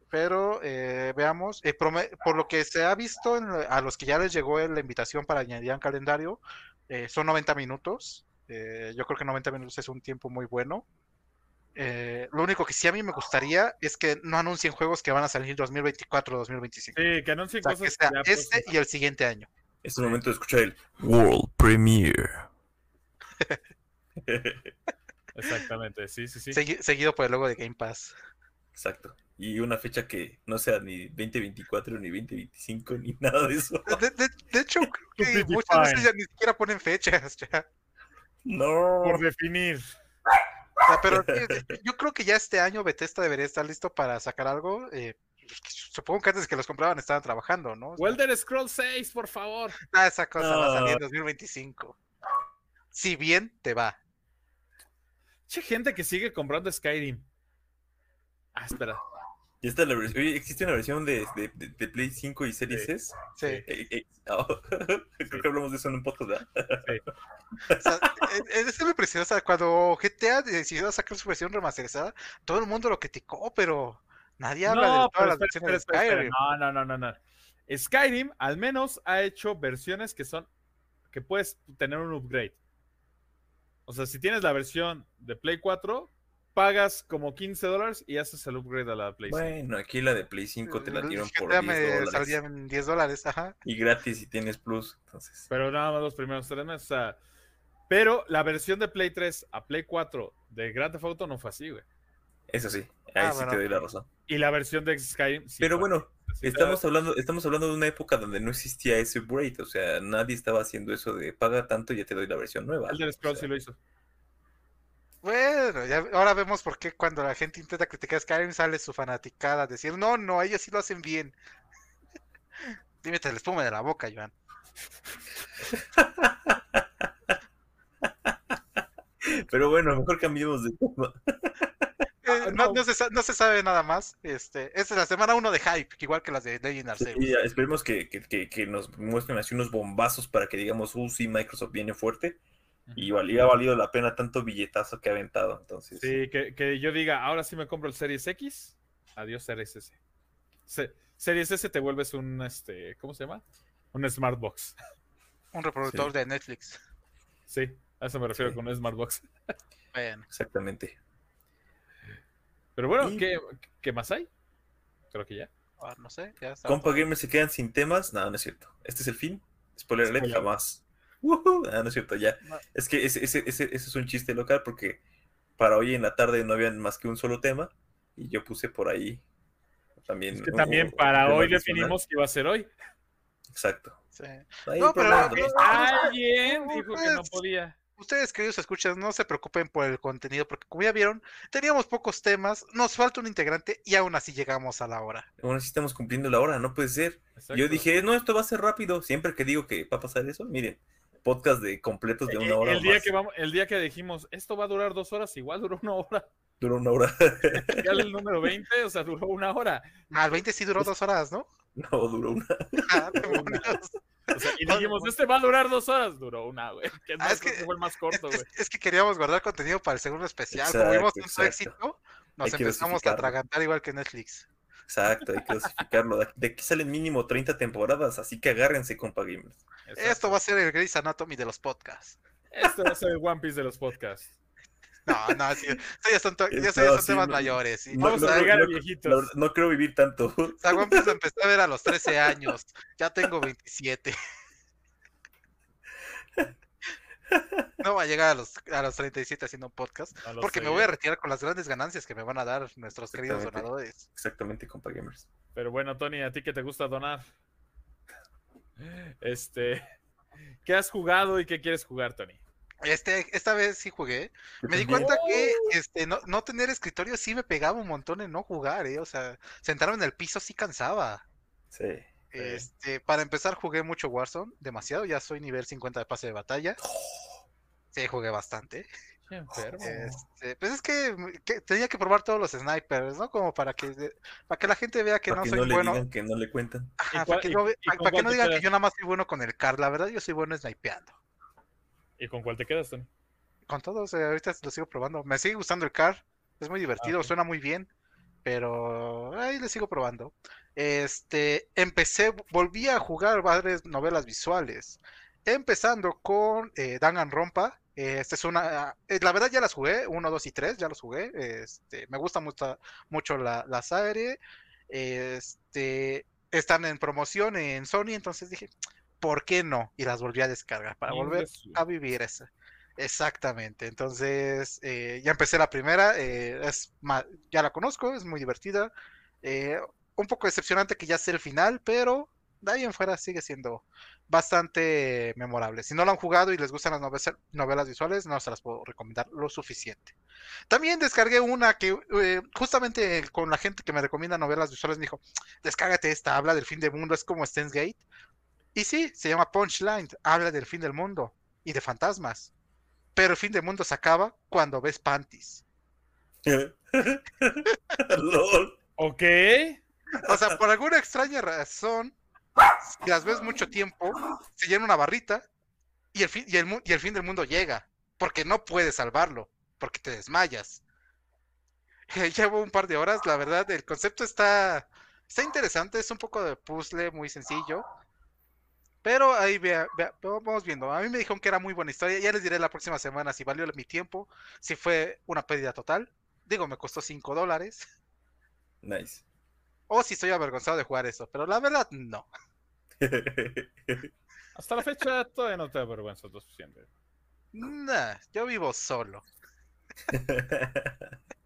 Pero eh, veamos, por lo que se ha visto a los que ya les llegó la invitación para añadir al calendario, son 90 minutos. yo creo que 90 minutos es un tiempo muy bueno. Eh, lo único que sí a mí me gustaría es que no anuncien juegos que van a salir 2024 o 2025. Sí, que anuncien O sea, que cosas sea ya, pues, este y el siguiente año. es el momento de escuchar el World Premiere. Exactamente, sí, sí, sí. Segui- seguido por el logo de Game Pass. Exacto. Y una fecha que no sea ni 2024 ni 2025 ni nada de eso. De, de- de hecho, creo que muchas veces ya ni siquiera ponen fechas. ya. No. Por definir. O sea, pero sí, yo creo que ya este año Bethesda debería estar listo para sacar algo. eh, supongo que antes que los compraban estaban trabajando, ¿no? O sea, Welder Scroll 6, por favor. ah, esa cosa va a salir en 2025. Si bien te va. Che, gente que sigue comprando Skyrim. Ah, espera. Ya está la versión. Oye, ¿existe una versión de, de, de- de Play 5 y Series Sí. S? Sí. Eh, eh, oh, Creo que hablamos de eso en un podcast, ¿verdad? O sea, e- e- es muy preciosa. Cuando GTA decidió sacar su versión remasterizada, todo el mundo lo criticó, pero nadie habla de todas las espera, versiones de espera, espera, Skyrim. No, no, no, no, no. Skyrim al menos ha hecho versiones que son que puedes tener un upgrade. O sea, si tienes la versión de Play 4, pagas como 15 dólares y haces el upgrade a la Play 5. Bueno, aquí la de Play 5 te la dieron por GTA 10 me dólares. salía en 10 dólares, ajá. Y gratis si tienes Plus. Entonces, Pero nada más los primeros tres meses. O sea, pero la versión de Play 3 a Play 4 de Grand Theft Auto no fue así, güey. eso sí. Ahí Ah, sí bueno, te doy la razón. Y la versión de Skyrim. sí Pero fue. bueno, Sí, estamos hablando, estamos hablando de una época donde no existía ese upgrade, o sea, nadie estaba haciendo eso de paga tanto y ya te doy la versión nueva. El del Scroll O sea, sí lo hizo. Bueno, ya, ahora vemos por qué cuando la gente intenta criticar Skyrim sale su fanaticada a decir, no, no, ellos sí lo hacen bien. Dime, te el espuma de la boca, Joan. Pero bueno, mejor cambiemos de tema. Eh, Ah, no, no. no se, no se sabe nada más. Este, esta es la semana 1 de Hype, igual que las de Legend Arceus. Y ya, esperemos que, que- que- que nos muestren así unos bombazos para que digamos, uh, sí, Microsoft viene fuerte. Y valía, ha valido la pena tanto billetazo que ha aventado. Entonces, Sí, que, que yo diga, ahora sí me compro el Series X. Adiós, Series S. Se- Series S te vuelves un, este, ¿cómo se llama? Un Smart Box. Un reproductor Sí. de Netflix. Sí, a eso me refiero Sí. con un Smart Box. Bueno, exactamente. Pero bueno, Y- ¿qué, qué más hay? Creo que ya. ah, no sé, ya está. Compa Gamers se quedan sin temas. No, no es cierto. Este es el fin. Spoiler alert, Spoiler. jamás. Woohoo. Ah, no es cierto, ya. No. Es que ese, ese, ese, ese es un chiste local porque para hoy en la tarde no había más que un solo tema. Y yo puse por ahí también. Es que también un para hoy adicional. definimos que iba a ser hoy. Exacto. Sí. Ahí No, pero- Alguien no, dijo que no podía. Ustedes, queridos escuchas, no se preocupen por el contenido, porque como ya vieron, teníamos pocos temas, nos falta un integrante y aún así llegamos a la hora. Aún así estamos cumpliendo la hora, no puede ser. Exacto. Yo dije, no, esto va a ser rápido. Siempre que digo que va a pasar eso, miren, podcast de completos de una Eh, hora. el, día más. que vamos, el día que dijimos, esto va a durar dos horas, igual duró una hora. Duró una hora. Ya el número 20, o sea, duró una hora. Ah, el 20 sí duró dos horas, ¿no? no, duró una. Ah, demonios. O sea, y dijimos, este va a durar dos horas. Duró una, güey. Que Ah, es que- fue el más Es, corto, es- güey. es que queríamos guardar contenido para el segundo especial. Exacto, como vimos tanto éxito, nos empezamos a atragantar igual que Netflix. Exacto, hay que dosificarlo. De- aquí salen mínimo 30 temporadas, así que agárrense, compa gamers. Esto va a ser el Grey's Anatomy de los podcasts. Esto va a ser el One Piece de los podcasts. No, no, sí, eso ya son, to- ya son- sí, temas no- mayores. sí. no- Vamos a llegar a no- viejitos. No creo vivir tanto. o sea, One Piece lo empecé a ver a los 13 años. Ya tengo 27. No va a llegar a los, a los 37 haciendo un podcast. Porque sé, me voy a retirar con las grandes ganancias que me van a dar nuestros queridos donadores. Exactamente, compa gamers. Pero bueno, Tony, ¿a ti que te gusta donar? Este, ¿qué has jugado y qué quieres jugar, Tony? Este, esta vez sí jugué. Me di cuenta que este, no, no tener escritorio sí me pegaba un montón en no jugar, ¿eh? O sea, sentarme en el piso sí cansaba. Sí. Este, para empezar jugué mucho Warzone, demasiado, ya soy nivel 50 de pase de batalla. Sí, jugué bastante. Qué enfermo. Este, pues es que, que tenía que probar todos los snipers, ¿no? Como para que para que la gente vea que para no que soy no le bueno. digan que no le cuentan. Ajá, para que no, para que digan quedas? que yo nada más soy bueno con el car, la verdad yo soy bueno snipeando. ¿Y con cuál te quedas, Tony? Con todos, eh, ahorita lo sigo probando. Me sigue gustando el car, es muy divertido, ok. suena muy bien, pero ahí le sigo probando. Este, empecé, volví a jugar varias novelas visuales, empezando con eh, Danganronpa. eh, Esta es una, eh, la verdad ya las jugué, 1, 2 y 3, ya los jugué. Este, me gusta mucho, mucho la, la serie. Este, están en promoción en Sony, entonces dije, ¿por qué no? Y las volví a descargar para volver a vivir esa. Exactamente. Entonces, eh, ya empecé la primera. eh, es ya la conozco, es muy divertida. eh, un poco decepcionante que ya sea el final, pero de ahí en fuera sigue siendo bastante memorable. Si no lo han jugado y les gustan las novelas, novelas visuales, no se las puedo recomendar lo suficiente. También descargué una que justamente con la gente que me recomienda novelas visuales me dijo, descárgate esta, habla del fin del mundo, es como Steins Gate. Y sí, se llama Punchline, habla del fin del mundo y de fantasmas. Pero el fin del mundo se acaba cuando ves panties. LOL. Ok. O sea, por alguna extraña razón, si las ves mucho tiempo, se llena una barrita y el fin, y el, y el fin del mundo llega. Porque no puedes salvarlo, porque te desmayas. Llevo un par de horas, la verdad, el concepto está, está interesante, es un poco de puzzle muy sencillo. Pero ahí vea, vea- vamos viendo. A mí me dijeron que era muy buena historia. Ya les diré la próxima semana si valió mi tiempo, si fue una pérdida total. Digo, me costó 5 dólares. Nice. O si estoy avergonzado de jugar eso. Pero la verdad, no. Hasta la fecha todavía no te avergüenzas lo suficiente. Nah, yo vivo solo.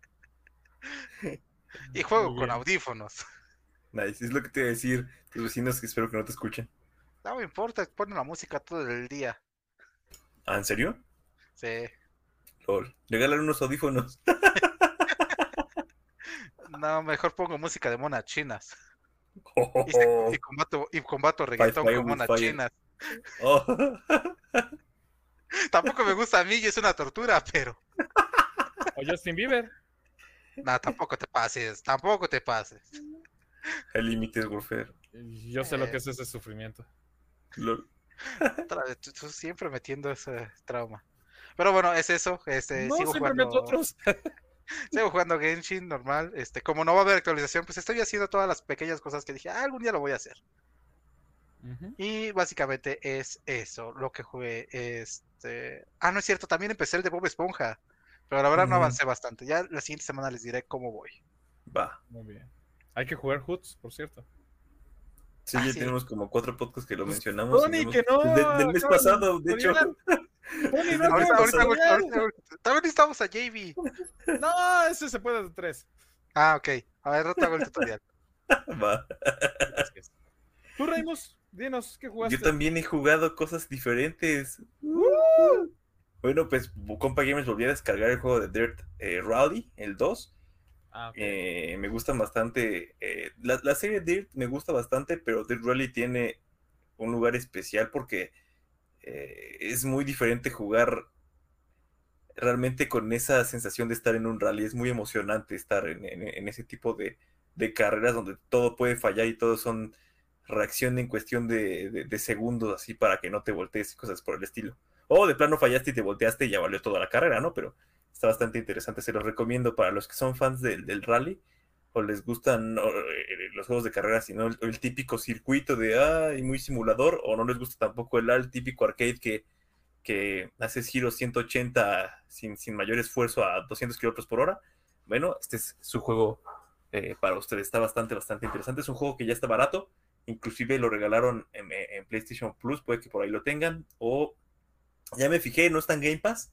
Y juego con audífonos. Nice, es lo que te iba a decir. Tus vecinos que espero que no te escuchen. No me importa, ponen la música todo el día. ¿Ah, en serio? Sí. Lol. Regálale unos audífonos. No, mejor pongo música de monas chinas. Oh, Y, combato, y combato reggaetón Fire con monas fire. chinas. oh. Tampoco me gusta a mí y es una tortura, pero. O Justin Bieber. No, tampoco te pases, tampoco te pases. El Limited Warfare. Yo sé lo que Eh. es ese sufrimiento. Lol. Otra vez, tú, tú siempre metiendo ese trauma. Pero bueno, es eso. Este, no, sigo siempre jugando, meto otros. sigo jugando Genshin normal. Este, como no va a haber actualización, pues estoy haciendo todas las pequeñas cosas que dije, "Ah, algún día lo voy a hacer. Y básicamente es eso, lo que jugué. Este. Ah, no es cierto, también empecé el de Bob Esponja. Pero la verdad no avancé bastante. Ya la siguiente semana les diré cómo voy. Va. Muy bien. Hay que jugar Hoots, por cierto. Sí, Ah, ya sí. tenemos como cuatro podcasts que lo Pues, mencionamos. Tony, que no, de- del mes pasado, de hecho. Tony, no, Ahorita- También necesitamos a JB. No, ese se puede de tres. Ah, ok. A ver, no te hago el tutorial. Va. Tú, Raimus, dinos, ¿qué jugaste? Yo también he jugado cosas diferentes. Bueno, pues Compa Gamers volví a descargar el juego de Dirt eh, Rally, el 2. Ah. Eh, me gustan bastante. eh, la, la serie Dirt me gusta bastante, pero Dirt Rally tiene un lugar especial porque eh, es muy diferente jugar realmente con esa sensación de estar en un rally. Es muy emocionante estar en, ese tipo de, carreras donde todo puede fallar y todo son reacción en cuestión de segundos, así para que no te voltees y cosas por el estilo. O de plano fallaste y te volteaste y ya valió toda la carrera, ¿no? Pero está bastante interesante. Se los recomiendo para los que son fans del, del rally o les gustan eh, los juegos de carrera, sino el, típico circuito de ay, muy simulador, o no les gusta tampoco el, el típico arcade que, que haces giros 180 sin, sin mayor esfuerzo a 200 kilómetros por hora. Bueno, este es su juego eh, para ustedes. Está bastante, bastante interesante. Es un juego que ya está barato. Inclusive lo regalaron en, en PlayStation Plus, puede que por ahí lo tengan. O ya me fijé, no está en Game Pass,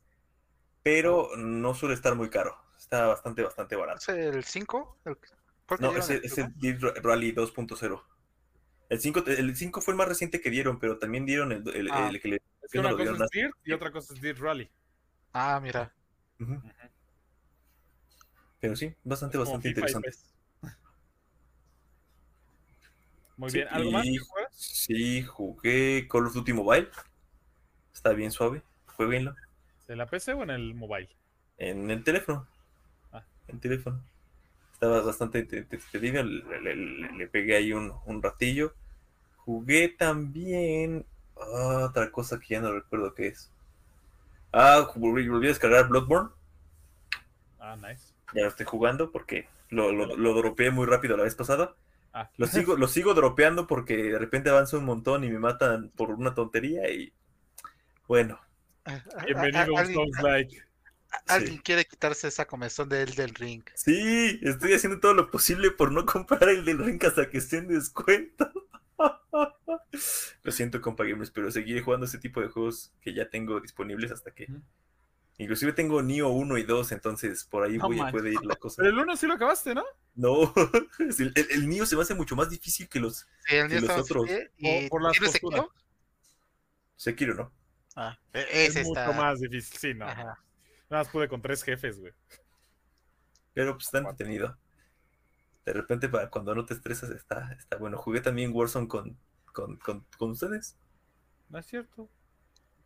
pero no suele estar muy caro. Está bastante, bastante barato. ¿Es el 5? El... ¿cuál que No, ese el es el Dirt Rally 2.0. El 5, el 5 fue el más reciente que dieron, pero también dieron el, el- Ah. el que le... es que no una lo cosa es Dirt y otra cosa es Dirt Rally. Ah, mira. Pero sí, bastante, Es bastante interesante. PES. Muy Sí, bien. ¿Algo más y- que juegas? Sí, jugué Call of Duty Mobile. Está bien suave. Jueguenlo. ¿En la PC o en el mobile? En el teléfono. Ah. En teléfono. Estaba bastante te-. Le, le- le- le pegué ahí un, un ratillo. Jugué también. ah, otra cosa que ya no recuerdo qué es. Ah, volví, volví a descargar Bloodborne. Ah, nice. Ya lo estoy jugando porque lo, lo, lo dropeé muy rápido la vez pasada. Ah, Lo sigo, lo sigo dropeando porque de repente avanza un montón y me matan por una tontería y bueno, bienvenido a un ¿Alguien, Souls Like. alguien sí. quiere quitarse esa comezón de él del ring. Sí, estoy haciendo todo lo posible por no comprar el del Ring hasta que esté en descuento. Lo siento, compa gamers, pero seguiré jugando ese tipo de juegos que ya tengo disponibles hasta que... Ujú. Inclusive tengo Nioh 1 y 2, entonces por ahí No voy, manches. puede ir la cosa. Pero el uno sí lo acabaste, ¿no? No, el, el, el Nioh se me hace mucho más difícil que los Sí, el otros. así, y Por- por las ¿tienes posturas. Sekiro? Sekiro, ¿no? Ah, e- Es ese mucho está. más difícil. Sí, no. Ajá. Nada más pude con tres jefes, güey. Pero pues está entretenido. De repente, para cuando no te estresas, está, está bueno. Jugué también Warzone con, con, con, con ustedes. No es cierto.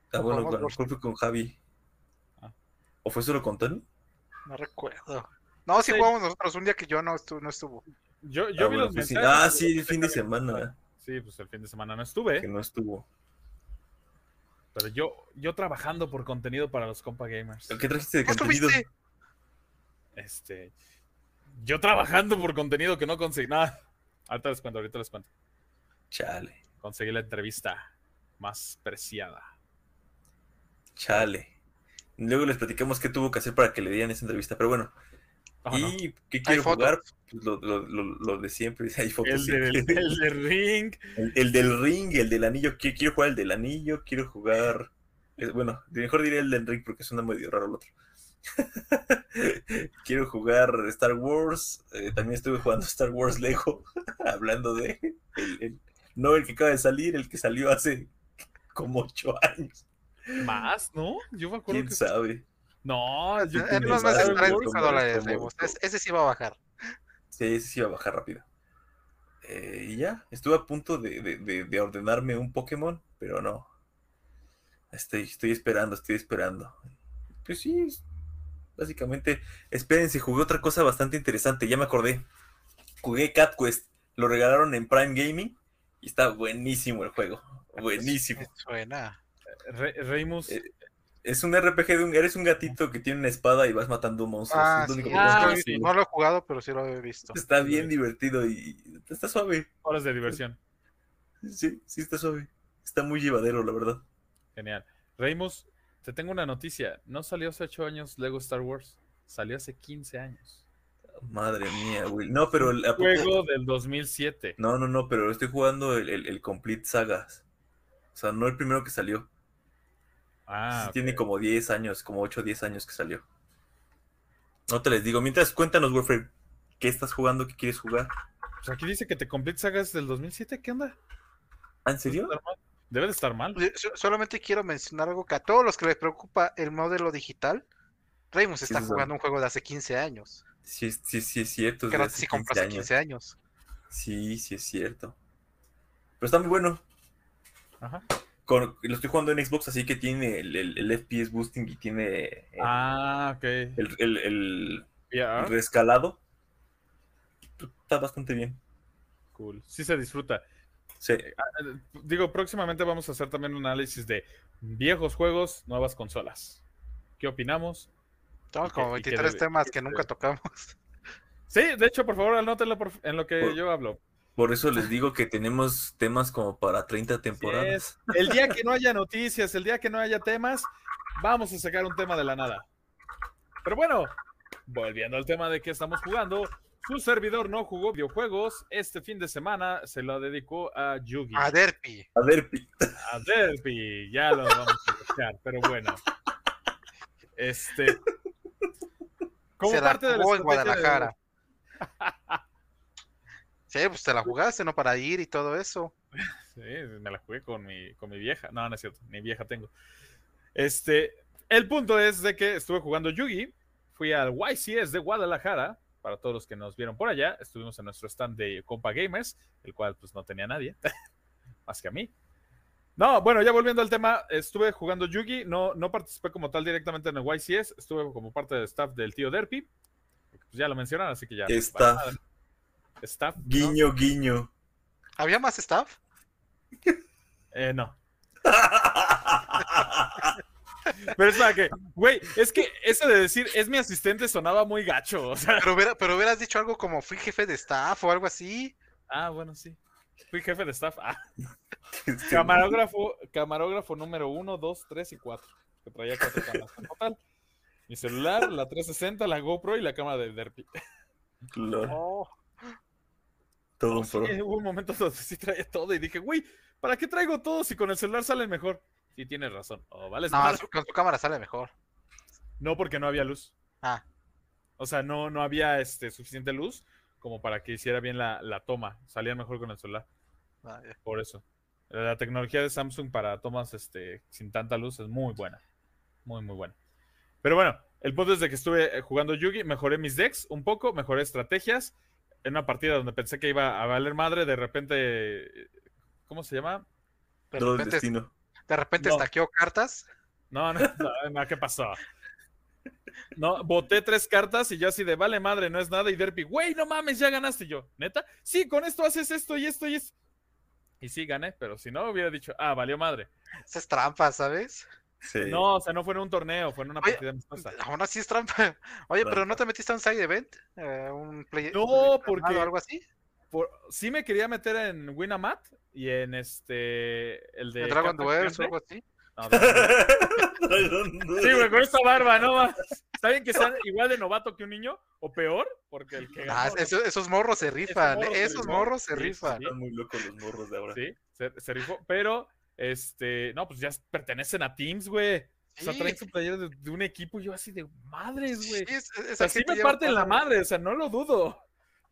Está No bueno, con, fue con Javi. Ah. ¿O fue solo con Tony? No recuerdo. No, sí Sí. jugamos nosotros un día que yo no, estu- no estuvo. Yo, yo Ah, vi bueno, los pues sí. mensajes. Ah, sí, el fin de semana. Sí, pues el fin de semana no estuve, que no estuvo. Pero yo, yo trabajando por contenido para los compa gamers. ¿Qué trajiste de ¿No contenido? Este, yo trabajando por contenido que no conseguí nada. Ahorita les cuento, ahorita les cuento. Chale, Conseguí la entrevista más preciada. chale. Luego les platicamos qué tuvo que hacer para que le dieran esa entrevista, pero bueno. Ah, ¿no? ¿Y qué quiero jugar? Pues lo, lo- lo- lo de siempre, hay fotos. El, sí. del, el de Ring. El, el del ring, el del anillo. qui- Quiero jugar el del anillo, quiero jugar. eh, Bueno, mejor diré el del ring porque suena medio raro el otro. Quiero jugar Star Wars. eh, también estuve jugando Star Wars Lego. hablando de. el- el- no el que acaba de salir, el que salió hace como ocho años. Más, ¿no? Yo me acuerdo ¿Quién que. sabe? No, yo meses güey, trae como- 5 dólares. Es- Ese sí va a bajar. Sí, ese sí iba a bajar rápido. Eh, y ya, estuve a punto de, de- de- de ordenarme un Pokémon, pero no. Estoy, estoy esperando, estoy esperando. Pues sí, es- básicamente, espérense, jugué otra cosa bastante interesante, ya me acordé. Jugué Cat Quest, lo regalaron en Prime Gaming y está buenísimo el juego. Buenísimo. Me Suena. Re- Reimus. Eh, Es un RPG de un, eres un gatito que tiene una espada y vas matando monstruos. Ah, es lo sí, único que Ah, visto. No lo he jugado, pero sí lo he visto. Está bien divertido y está suave. horas de diversión. Sí, sí está suave. Está muy llevadero, la verdad. Genial. Reimus, te tengo una noticia. No salió hace 8 años Lego Star Wars. Salió hace 15 años. Madre mía, güey. No, pero el- ¿a poco- Juego del 2007. No, no, no, pero estoy jugando el, el- el Complete Sagas. O sea, no el primero que salió. Ah, tiene como 10 años, como 8 o 10 años que salió. No te les digo. Mientras, cuéntanos, Warframe, ¿qué estás jugando? ¿Qué quieres jugar? Pues aquí dice que te Complete Sagas del 2007. ¿Qué onda? ¿Ah, ¿En serio? ¿Debe estar mal? Debe de estar mal. Yo Solamente quiero mencionar algo que a todos los que les preocupa el modelo digital, Reymus Sí, está sí, jugando un juego de hace 15 años. Sí, sí, sí es cierto. Que si compró 15 hace años. 15 años. Sí, sí es cierto. Pero está muy bueno. Ajá. Con- lo estoy jugando en Xbox, así que tiene el, el- el FPS boosting y tiene el, Ah, el- el- el rescalado. Está bastante bien. Cool. Sí se disfruta. Sí. Eh, Digo, próximamente vamos a hacer también un análisis de viejos juegos, nuevas consolas. ¿Qué opinamos? Que- como y que 23 debe- temas que nunca tocamos. Sí, de hecho, por favor, anótenlo por- en lo que Por- yo hablo. Por eso les digo que tenemos temas como para 30 Así temporadas. El día que no haya noticias, el día que no haya temas, vamos a sacar un tema de la nada. Pero bueno, volviendo al tema de que estamos jugando, su servidor no jugó videojuegos. Este fin de semana se lo dedicó a Yugi. A Derpy. A ver, Pi- A Derpy, ya lo vamos a buscar, pero bueno. Este. Como Se la parte de la jugó en de- Guadalajara. Sí, pues te la jugaste, ¿no? Para ir y todo eso. Sí, me la jugué con mi, con mi vieja. No, no es cierto, ni vieja tengo. Este, el punto es de que estuve jugando Yugi, fui al YCS de Guadalajara, para todos los que nos vieron por allá, estuvimos en nuestro stand de Compa Gamers, el cual pues no tenía nadie, más que a mí. No, bueno, ya volviendo al tema, estuve jugando Yugi, no, no participé como tal directamente en el YCS, estuve como parte del staff del tío Derpy, pues ya lo mencionaron, así que ya. Staff. Guiño, guiño. ¿Había más staff? Eh, no. Pero es para que, güey, es que eso de decir es mi asistente sonaba muy gacho. O sea, Pero, hubiera- pero hubieras dicho algo como fui jefe de staff o algo así. ah, bueno, sí. Fui jefe de staff. Ah, camarógrafo, camarógrafo número 1, 2, 3 y 4. Que traía cuatro cámaras en total. Mi celular, la 360, la GoPro y la cámara de Derpy. Oh, todo Sí, pro. hubo un momento donde sí traía todo y dije, güey, ¿para qué traigo todo si con el celular sale mejor? Sí, tienes razón. Oh, vale, no, su- con tu cámara sale mejor. no porque no había luz. Ah, O sea, no, no había este, suficiente luz como para que hiciera bien la, la toma. Salía mejor con el celular, vaya. por eso. La tecnología de Samsung para tomas este, sin tanta luz es muy buena. Muy, muy buena. Pero bueno, el punto es de que estuve eh, jugando Yugi, mejoré mis decks un poco, mejoré estrategias. En una partida donde pensé que iba a valer madre, de repente. ¿Cómo se llama? De Todo repente, destino. de repente No. estaqueó cartas. No, no, no, no, ¿qué pasó? No, boté tres cartas y yo así de vale madre, no es nada. Y Derpy, güey, no mames, ya ganaste Y yo. ¿Neta? Sí, con esto haces esto y esto y esto. Y sí, gané, pero si no, hubiera dicho, ah, valió madre. Esa es trampa, ¿sabes? Sí. No, o sea, no fue en un torneo, fue en una partida amistosa. Aún así es trampa. Oye, pero. ¿no te metiste a un side event? Eh, un play No, un porque- algo así? Por- sí me quería meter en Winamat y en este. El de. ¿En Dragon o algo así? No. Sí, güey, con esta barba, no más. Está bien que sea igual de novato que un niño o peor, porque el que Ah, ganó, eso- esos morros se rifan. esos morros se sí, rifan. sí. Están muy locos los morros de ahora. Sí, se, se rifó. Pero, este, no, pues ya pertenecen a Teams, güey. O sea, Sí. traen su playera de, de un equipo y yo así de madres, güey. Sí, O sea, así sí me parten la madre, o sea, no lo dudo.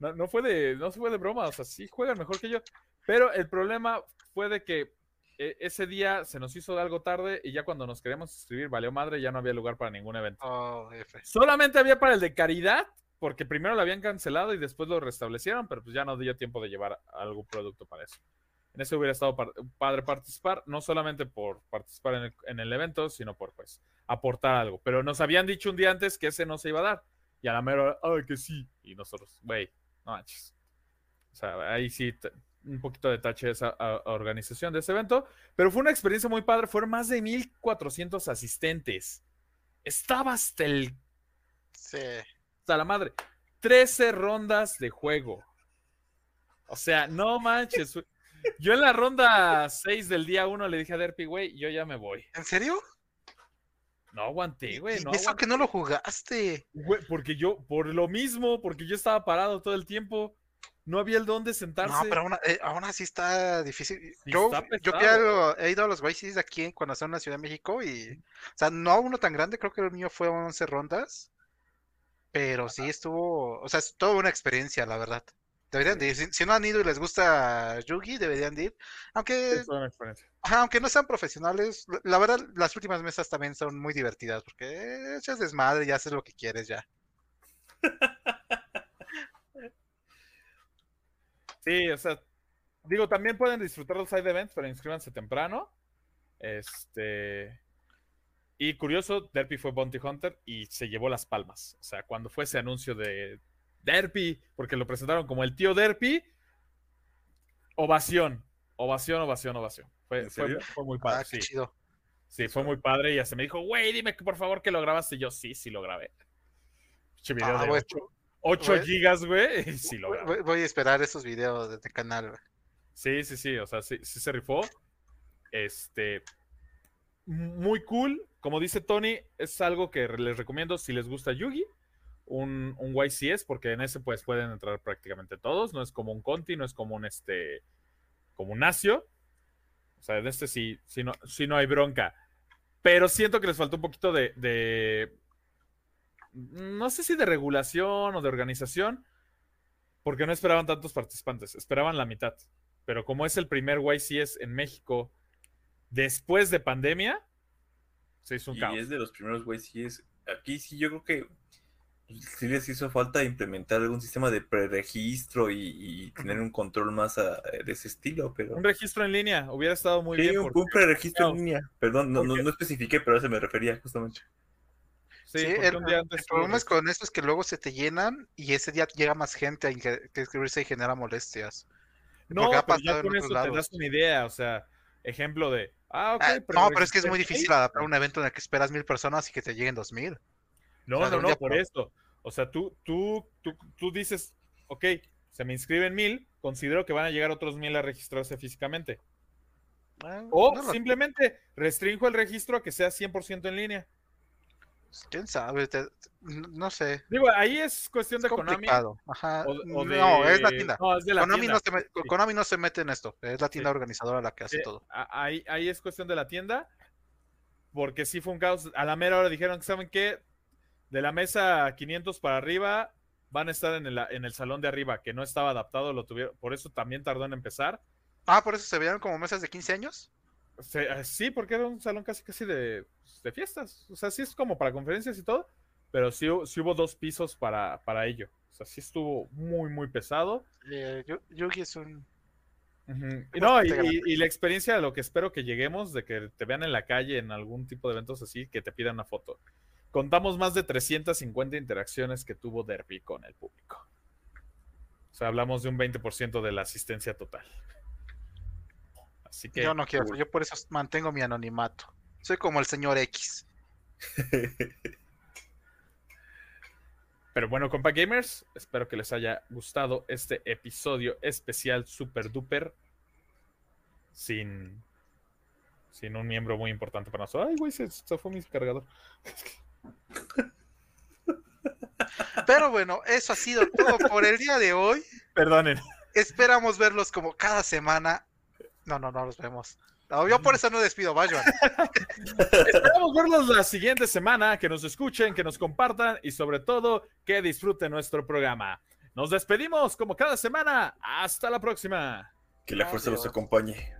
No, no fue de, no fue de broma, o sea, sí juegan mejor que yo. Pero el problema fue de que eh, ese día se nos hizo algo tarde y ya cuando nos queríamos inscribir, valió madre, ya no había lugar para ningún evento. Oh. Solamente había para el de caridad, porque primero lo habían cancelado y después lo restablecieron, pero pues ya no dio tiempo de llevar algún producto para eso. En ese hubiera estado padre participar, no solamente por participar en el, en el evento, sino por pues aportar algo. Pero nos habían dicho un día antes que ese no se iba a dar. Y a la mera, ay, que sí. Y nosotros, güey, no manches. O sea, ahí sí, un poquito de tache esa a- a organización de ese evento. Pero fue una experiencia muy padre. Fueron más de 1400 asistentes. Estaba hasta el Sí. hasta la madre. 13 rondas de juego. O sea, no manches. Yo en la ronda 6 del día 1 le dije a Derpy, güey, yo ya me voy. ¿En serio? No aguanté, güey. ¿Y No eso aguanté, que no lo jugaste? güey, porque yo, por lo mismo, porque yo estaba parado todo el tiempo. No había el dónde No, sentarse. pero aún, eh, aún así está difícil. Sí, yo está yo he ido a los YCs aquí en- cuando estaba en la Ciudad de México y, o sea, no uno tan grande, creo que el mío fue 11 rondas, pero sí estuvo, o sea, es toda una experiencia, la verdad. Deberían de ir. Si, si no han ido y les gusta Yugi, deberían de ir. Aunque, Es experiencia. aunque no sean profesionales, la- verdad, las últimas mesas también son muy divertidas porque echas desmadre y haces lo que quieres ya. Sí, o sea, digo, también pueden disfrutar los side events, pero inscríbanse temprano. Este. Y curioso, Derpy fue Bounty Hunter y se llevó las palmas. O sea, cuando fue ese anuncio de Derpy, porque lo presentaron como el tío Derpy, ovación, ovación, ovación, ovación. Fue, muy padre, Ah, sí. chido. Sí, fue muy padre y hasta me dijo, güey, dime que por favor que lo grabaste. Y yo, sí, sí lo grabé. Video Ah, de güey. 8, Güey. gigas, güey, sí lo Voy, grabé. voy- voy a esperar esos videos de este canal. güey. Sí, sí, sí, o sea, sí, sí se rifó. Este, muy cool. Como dice Tony, es algo que les recomiendo si les gusta Yugi, un, un YCS, porque en ese pues pueden entrar prácticamente todos. No es como un Conti, no es como un este, como un Nacio. O sea, en este sí, sí no, sí no hay bronca. Pero siento que les faltó un poquito de, de, no sé si de regulación o de organización, porque no esperaban tantos participantes, esperaban la mitad. Pero como es el primer YCS en México después de pandemia, se hizo un Y caos. es de los primeros es. Aquí sí yo creo que sí les hizo falta implementar algún sistema de preregistro y, y tener un control más ah, de ese estilo, pero. Un registro en línea hubiera estado muy Sí, bien. un, un preregistro no, en línea. Perdón, no, no, no especifiqué, pero a eso me refería justamente. sí, Sí, el, un día el antes problema es con esto es que luego se te llenan y ese día llega más gente a inscribirse y genera molestias. No, pero ya con eso te lados. das una idea, o sea, ejemplo de, ah, ok, Ah, no, pero es que es muy mil. difícil adaptar un evento en el que esperas mil personas y que te lleguen dos mil. No, o sea, de no, no, por esto. O sea, tú, tú, tú, tú dices, ok, se me inscriben mil, considero que van a llegar otros mil a registrarse físicamente. Ah, O no simplemente restringo el registro a que sea 100% en línea. quién sabe, te- no sé. Digo, ahí es cuestión Es de Konami. complicado. Ajá. O, o de- No, es la tienda. No, es de la Konami tienda. no, se me- Sí. Konami no se mete en esto. Es la tienda Sí. organizadora la que hace todo. ahí, ahí es cuestión de la tienda. Porque sí fue un caos. A la mera hora dijeron que, ¿saben qué? De la mesa 500 para arriba van a estar en el, en el salón de arriba, que no estaba adaptado, lo tuvieron. Por eso también tardó en empezar. Ah, por eso se veían como mesas de 15 años. Se- eh, sí, porque era un salón casi casi de, de fiestas. O sea, sí es como para conferencias y todo. Pero sí, hu- sí hubo dos pisos para, para ello. O sea, sí estuvo muy, muy pesado. Eh, Yu- Yugi es un. Y Pues, no, y- y la experiencia de lo que espero que lleguemos, de que te vean en la calle en algún tipo de eventos así, que te pidan una foto. Contamos más de 350 interacciones que tuvo Derby con el público. O sea, hablamos de un 20% de la asistencia total. Así que, Yo no quiero. cool. Yo por eso mantengo mi anonimato. Soy como el señor X. pero bueno, compa gamers, espero que les haya gustado este episodio especial super duper sin sin un miembro muy importante para nosotros. Ay, güey, se, se fue mi cargador. Pero bueno, eso ha sido todo por el día de hoy. Perdonen. Esperamos verlos como cada semana. No, no, no los vemos. No, yo por eso no despido, vaya. Esperamos verlos la siguiente semana, que nos escuchen, que nos compartan y sobre todo que disfruten nuestro programa. Nos despedimos como cada semana. Hasta la próxima. Que la fuerza los acompañe.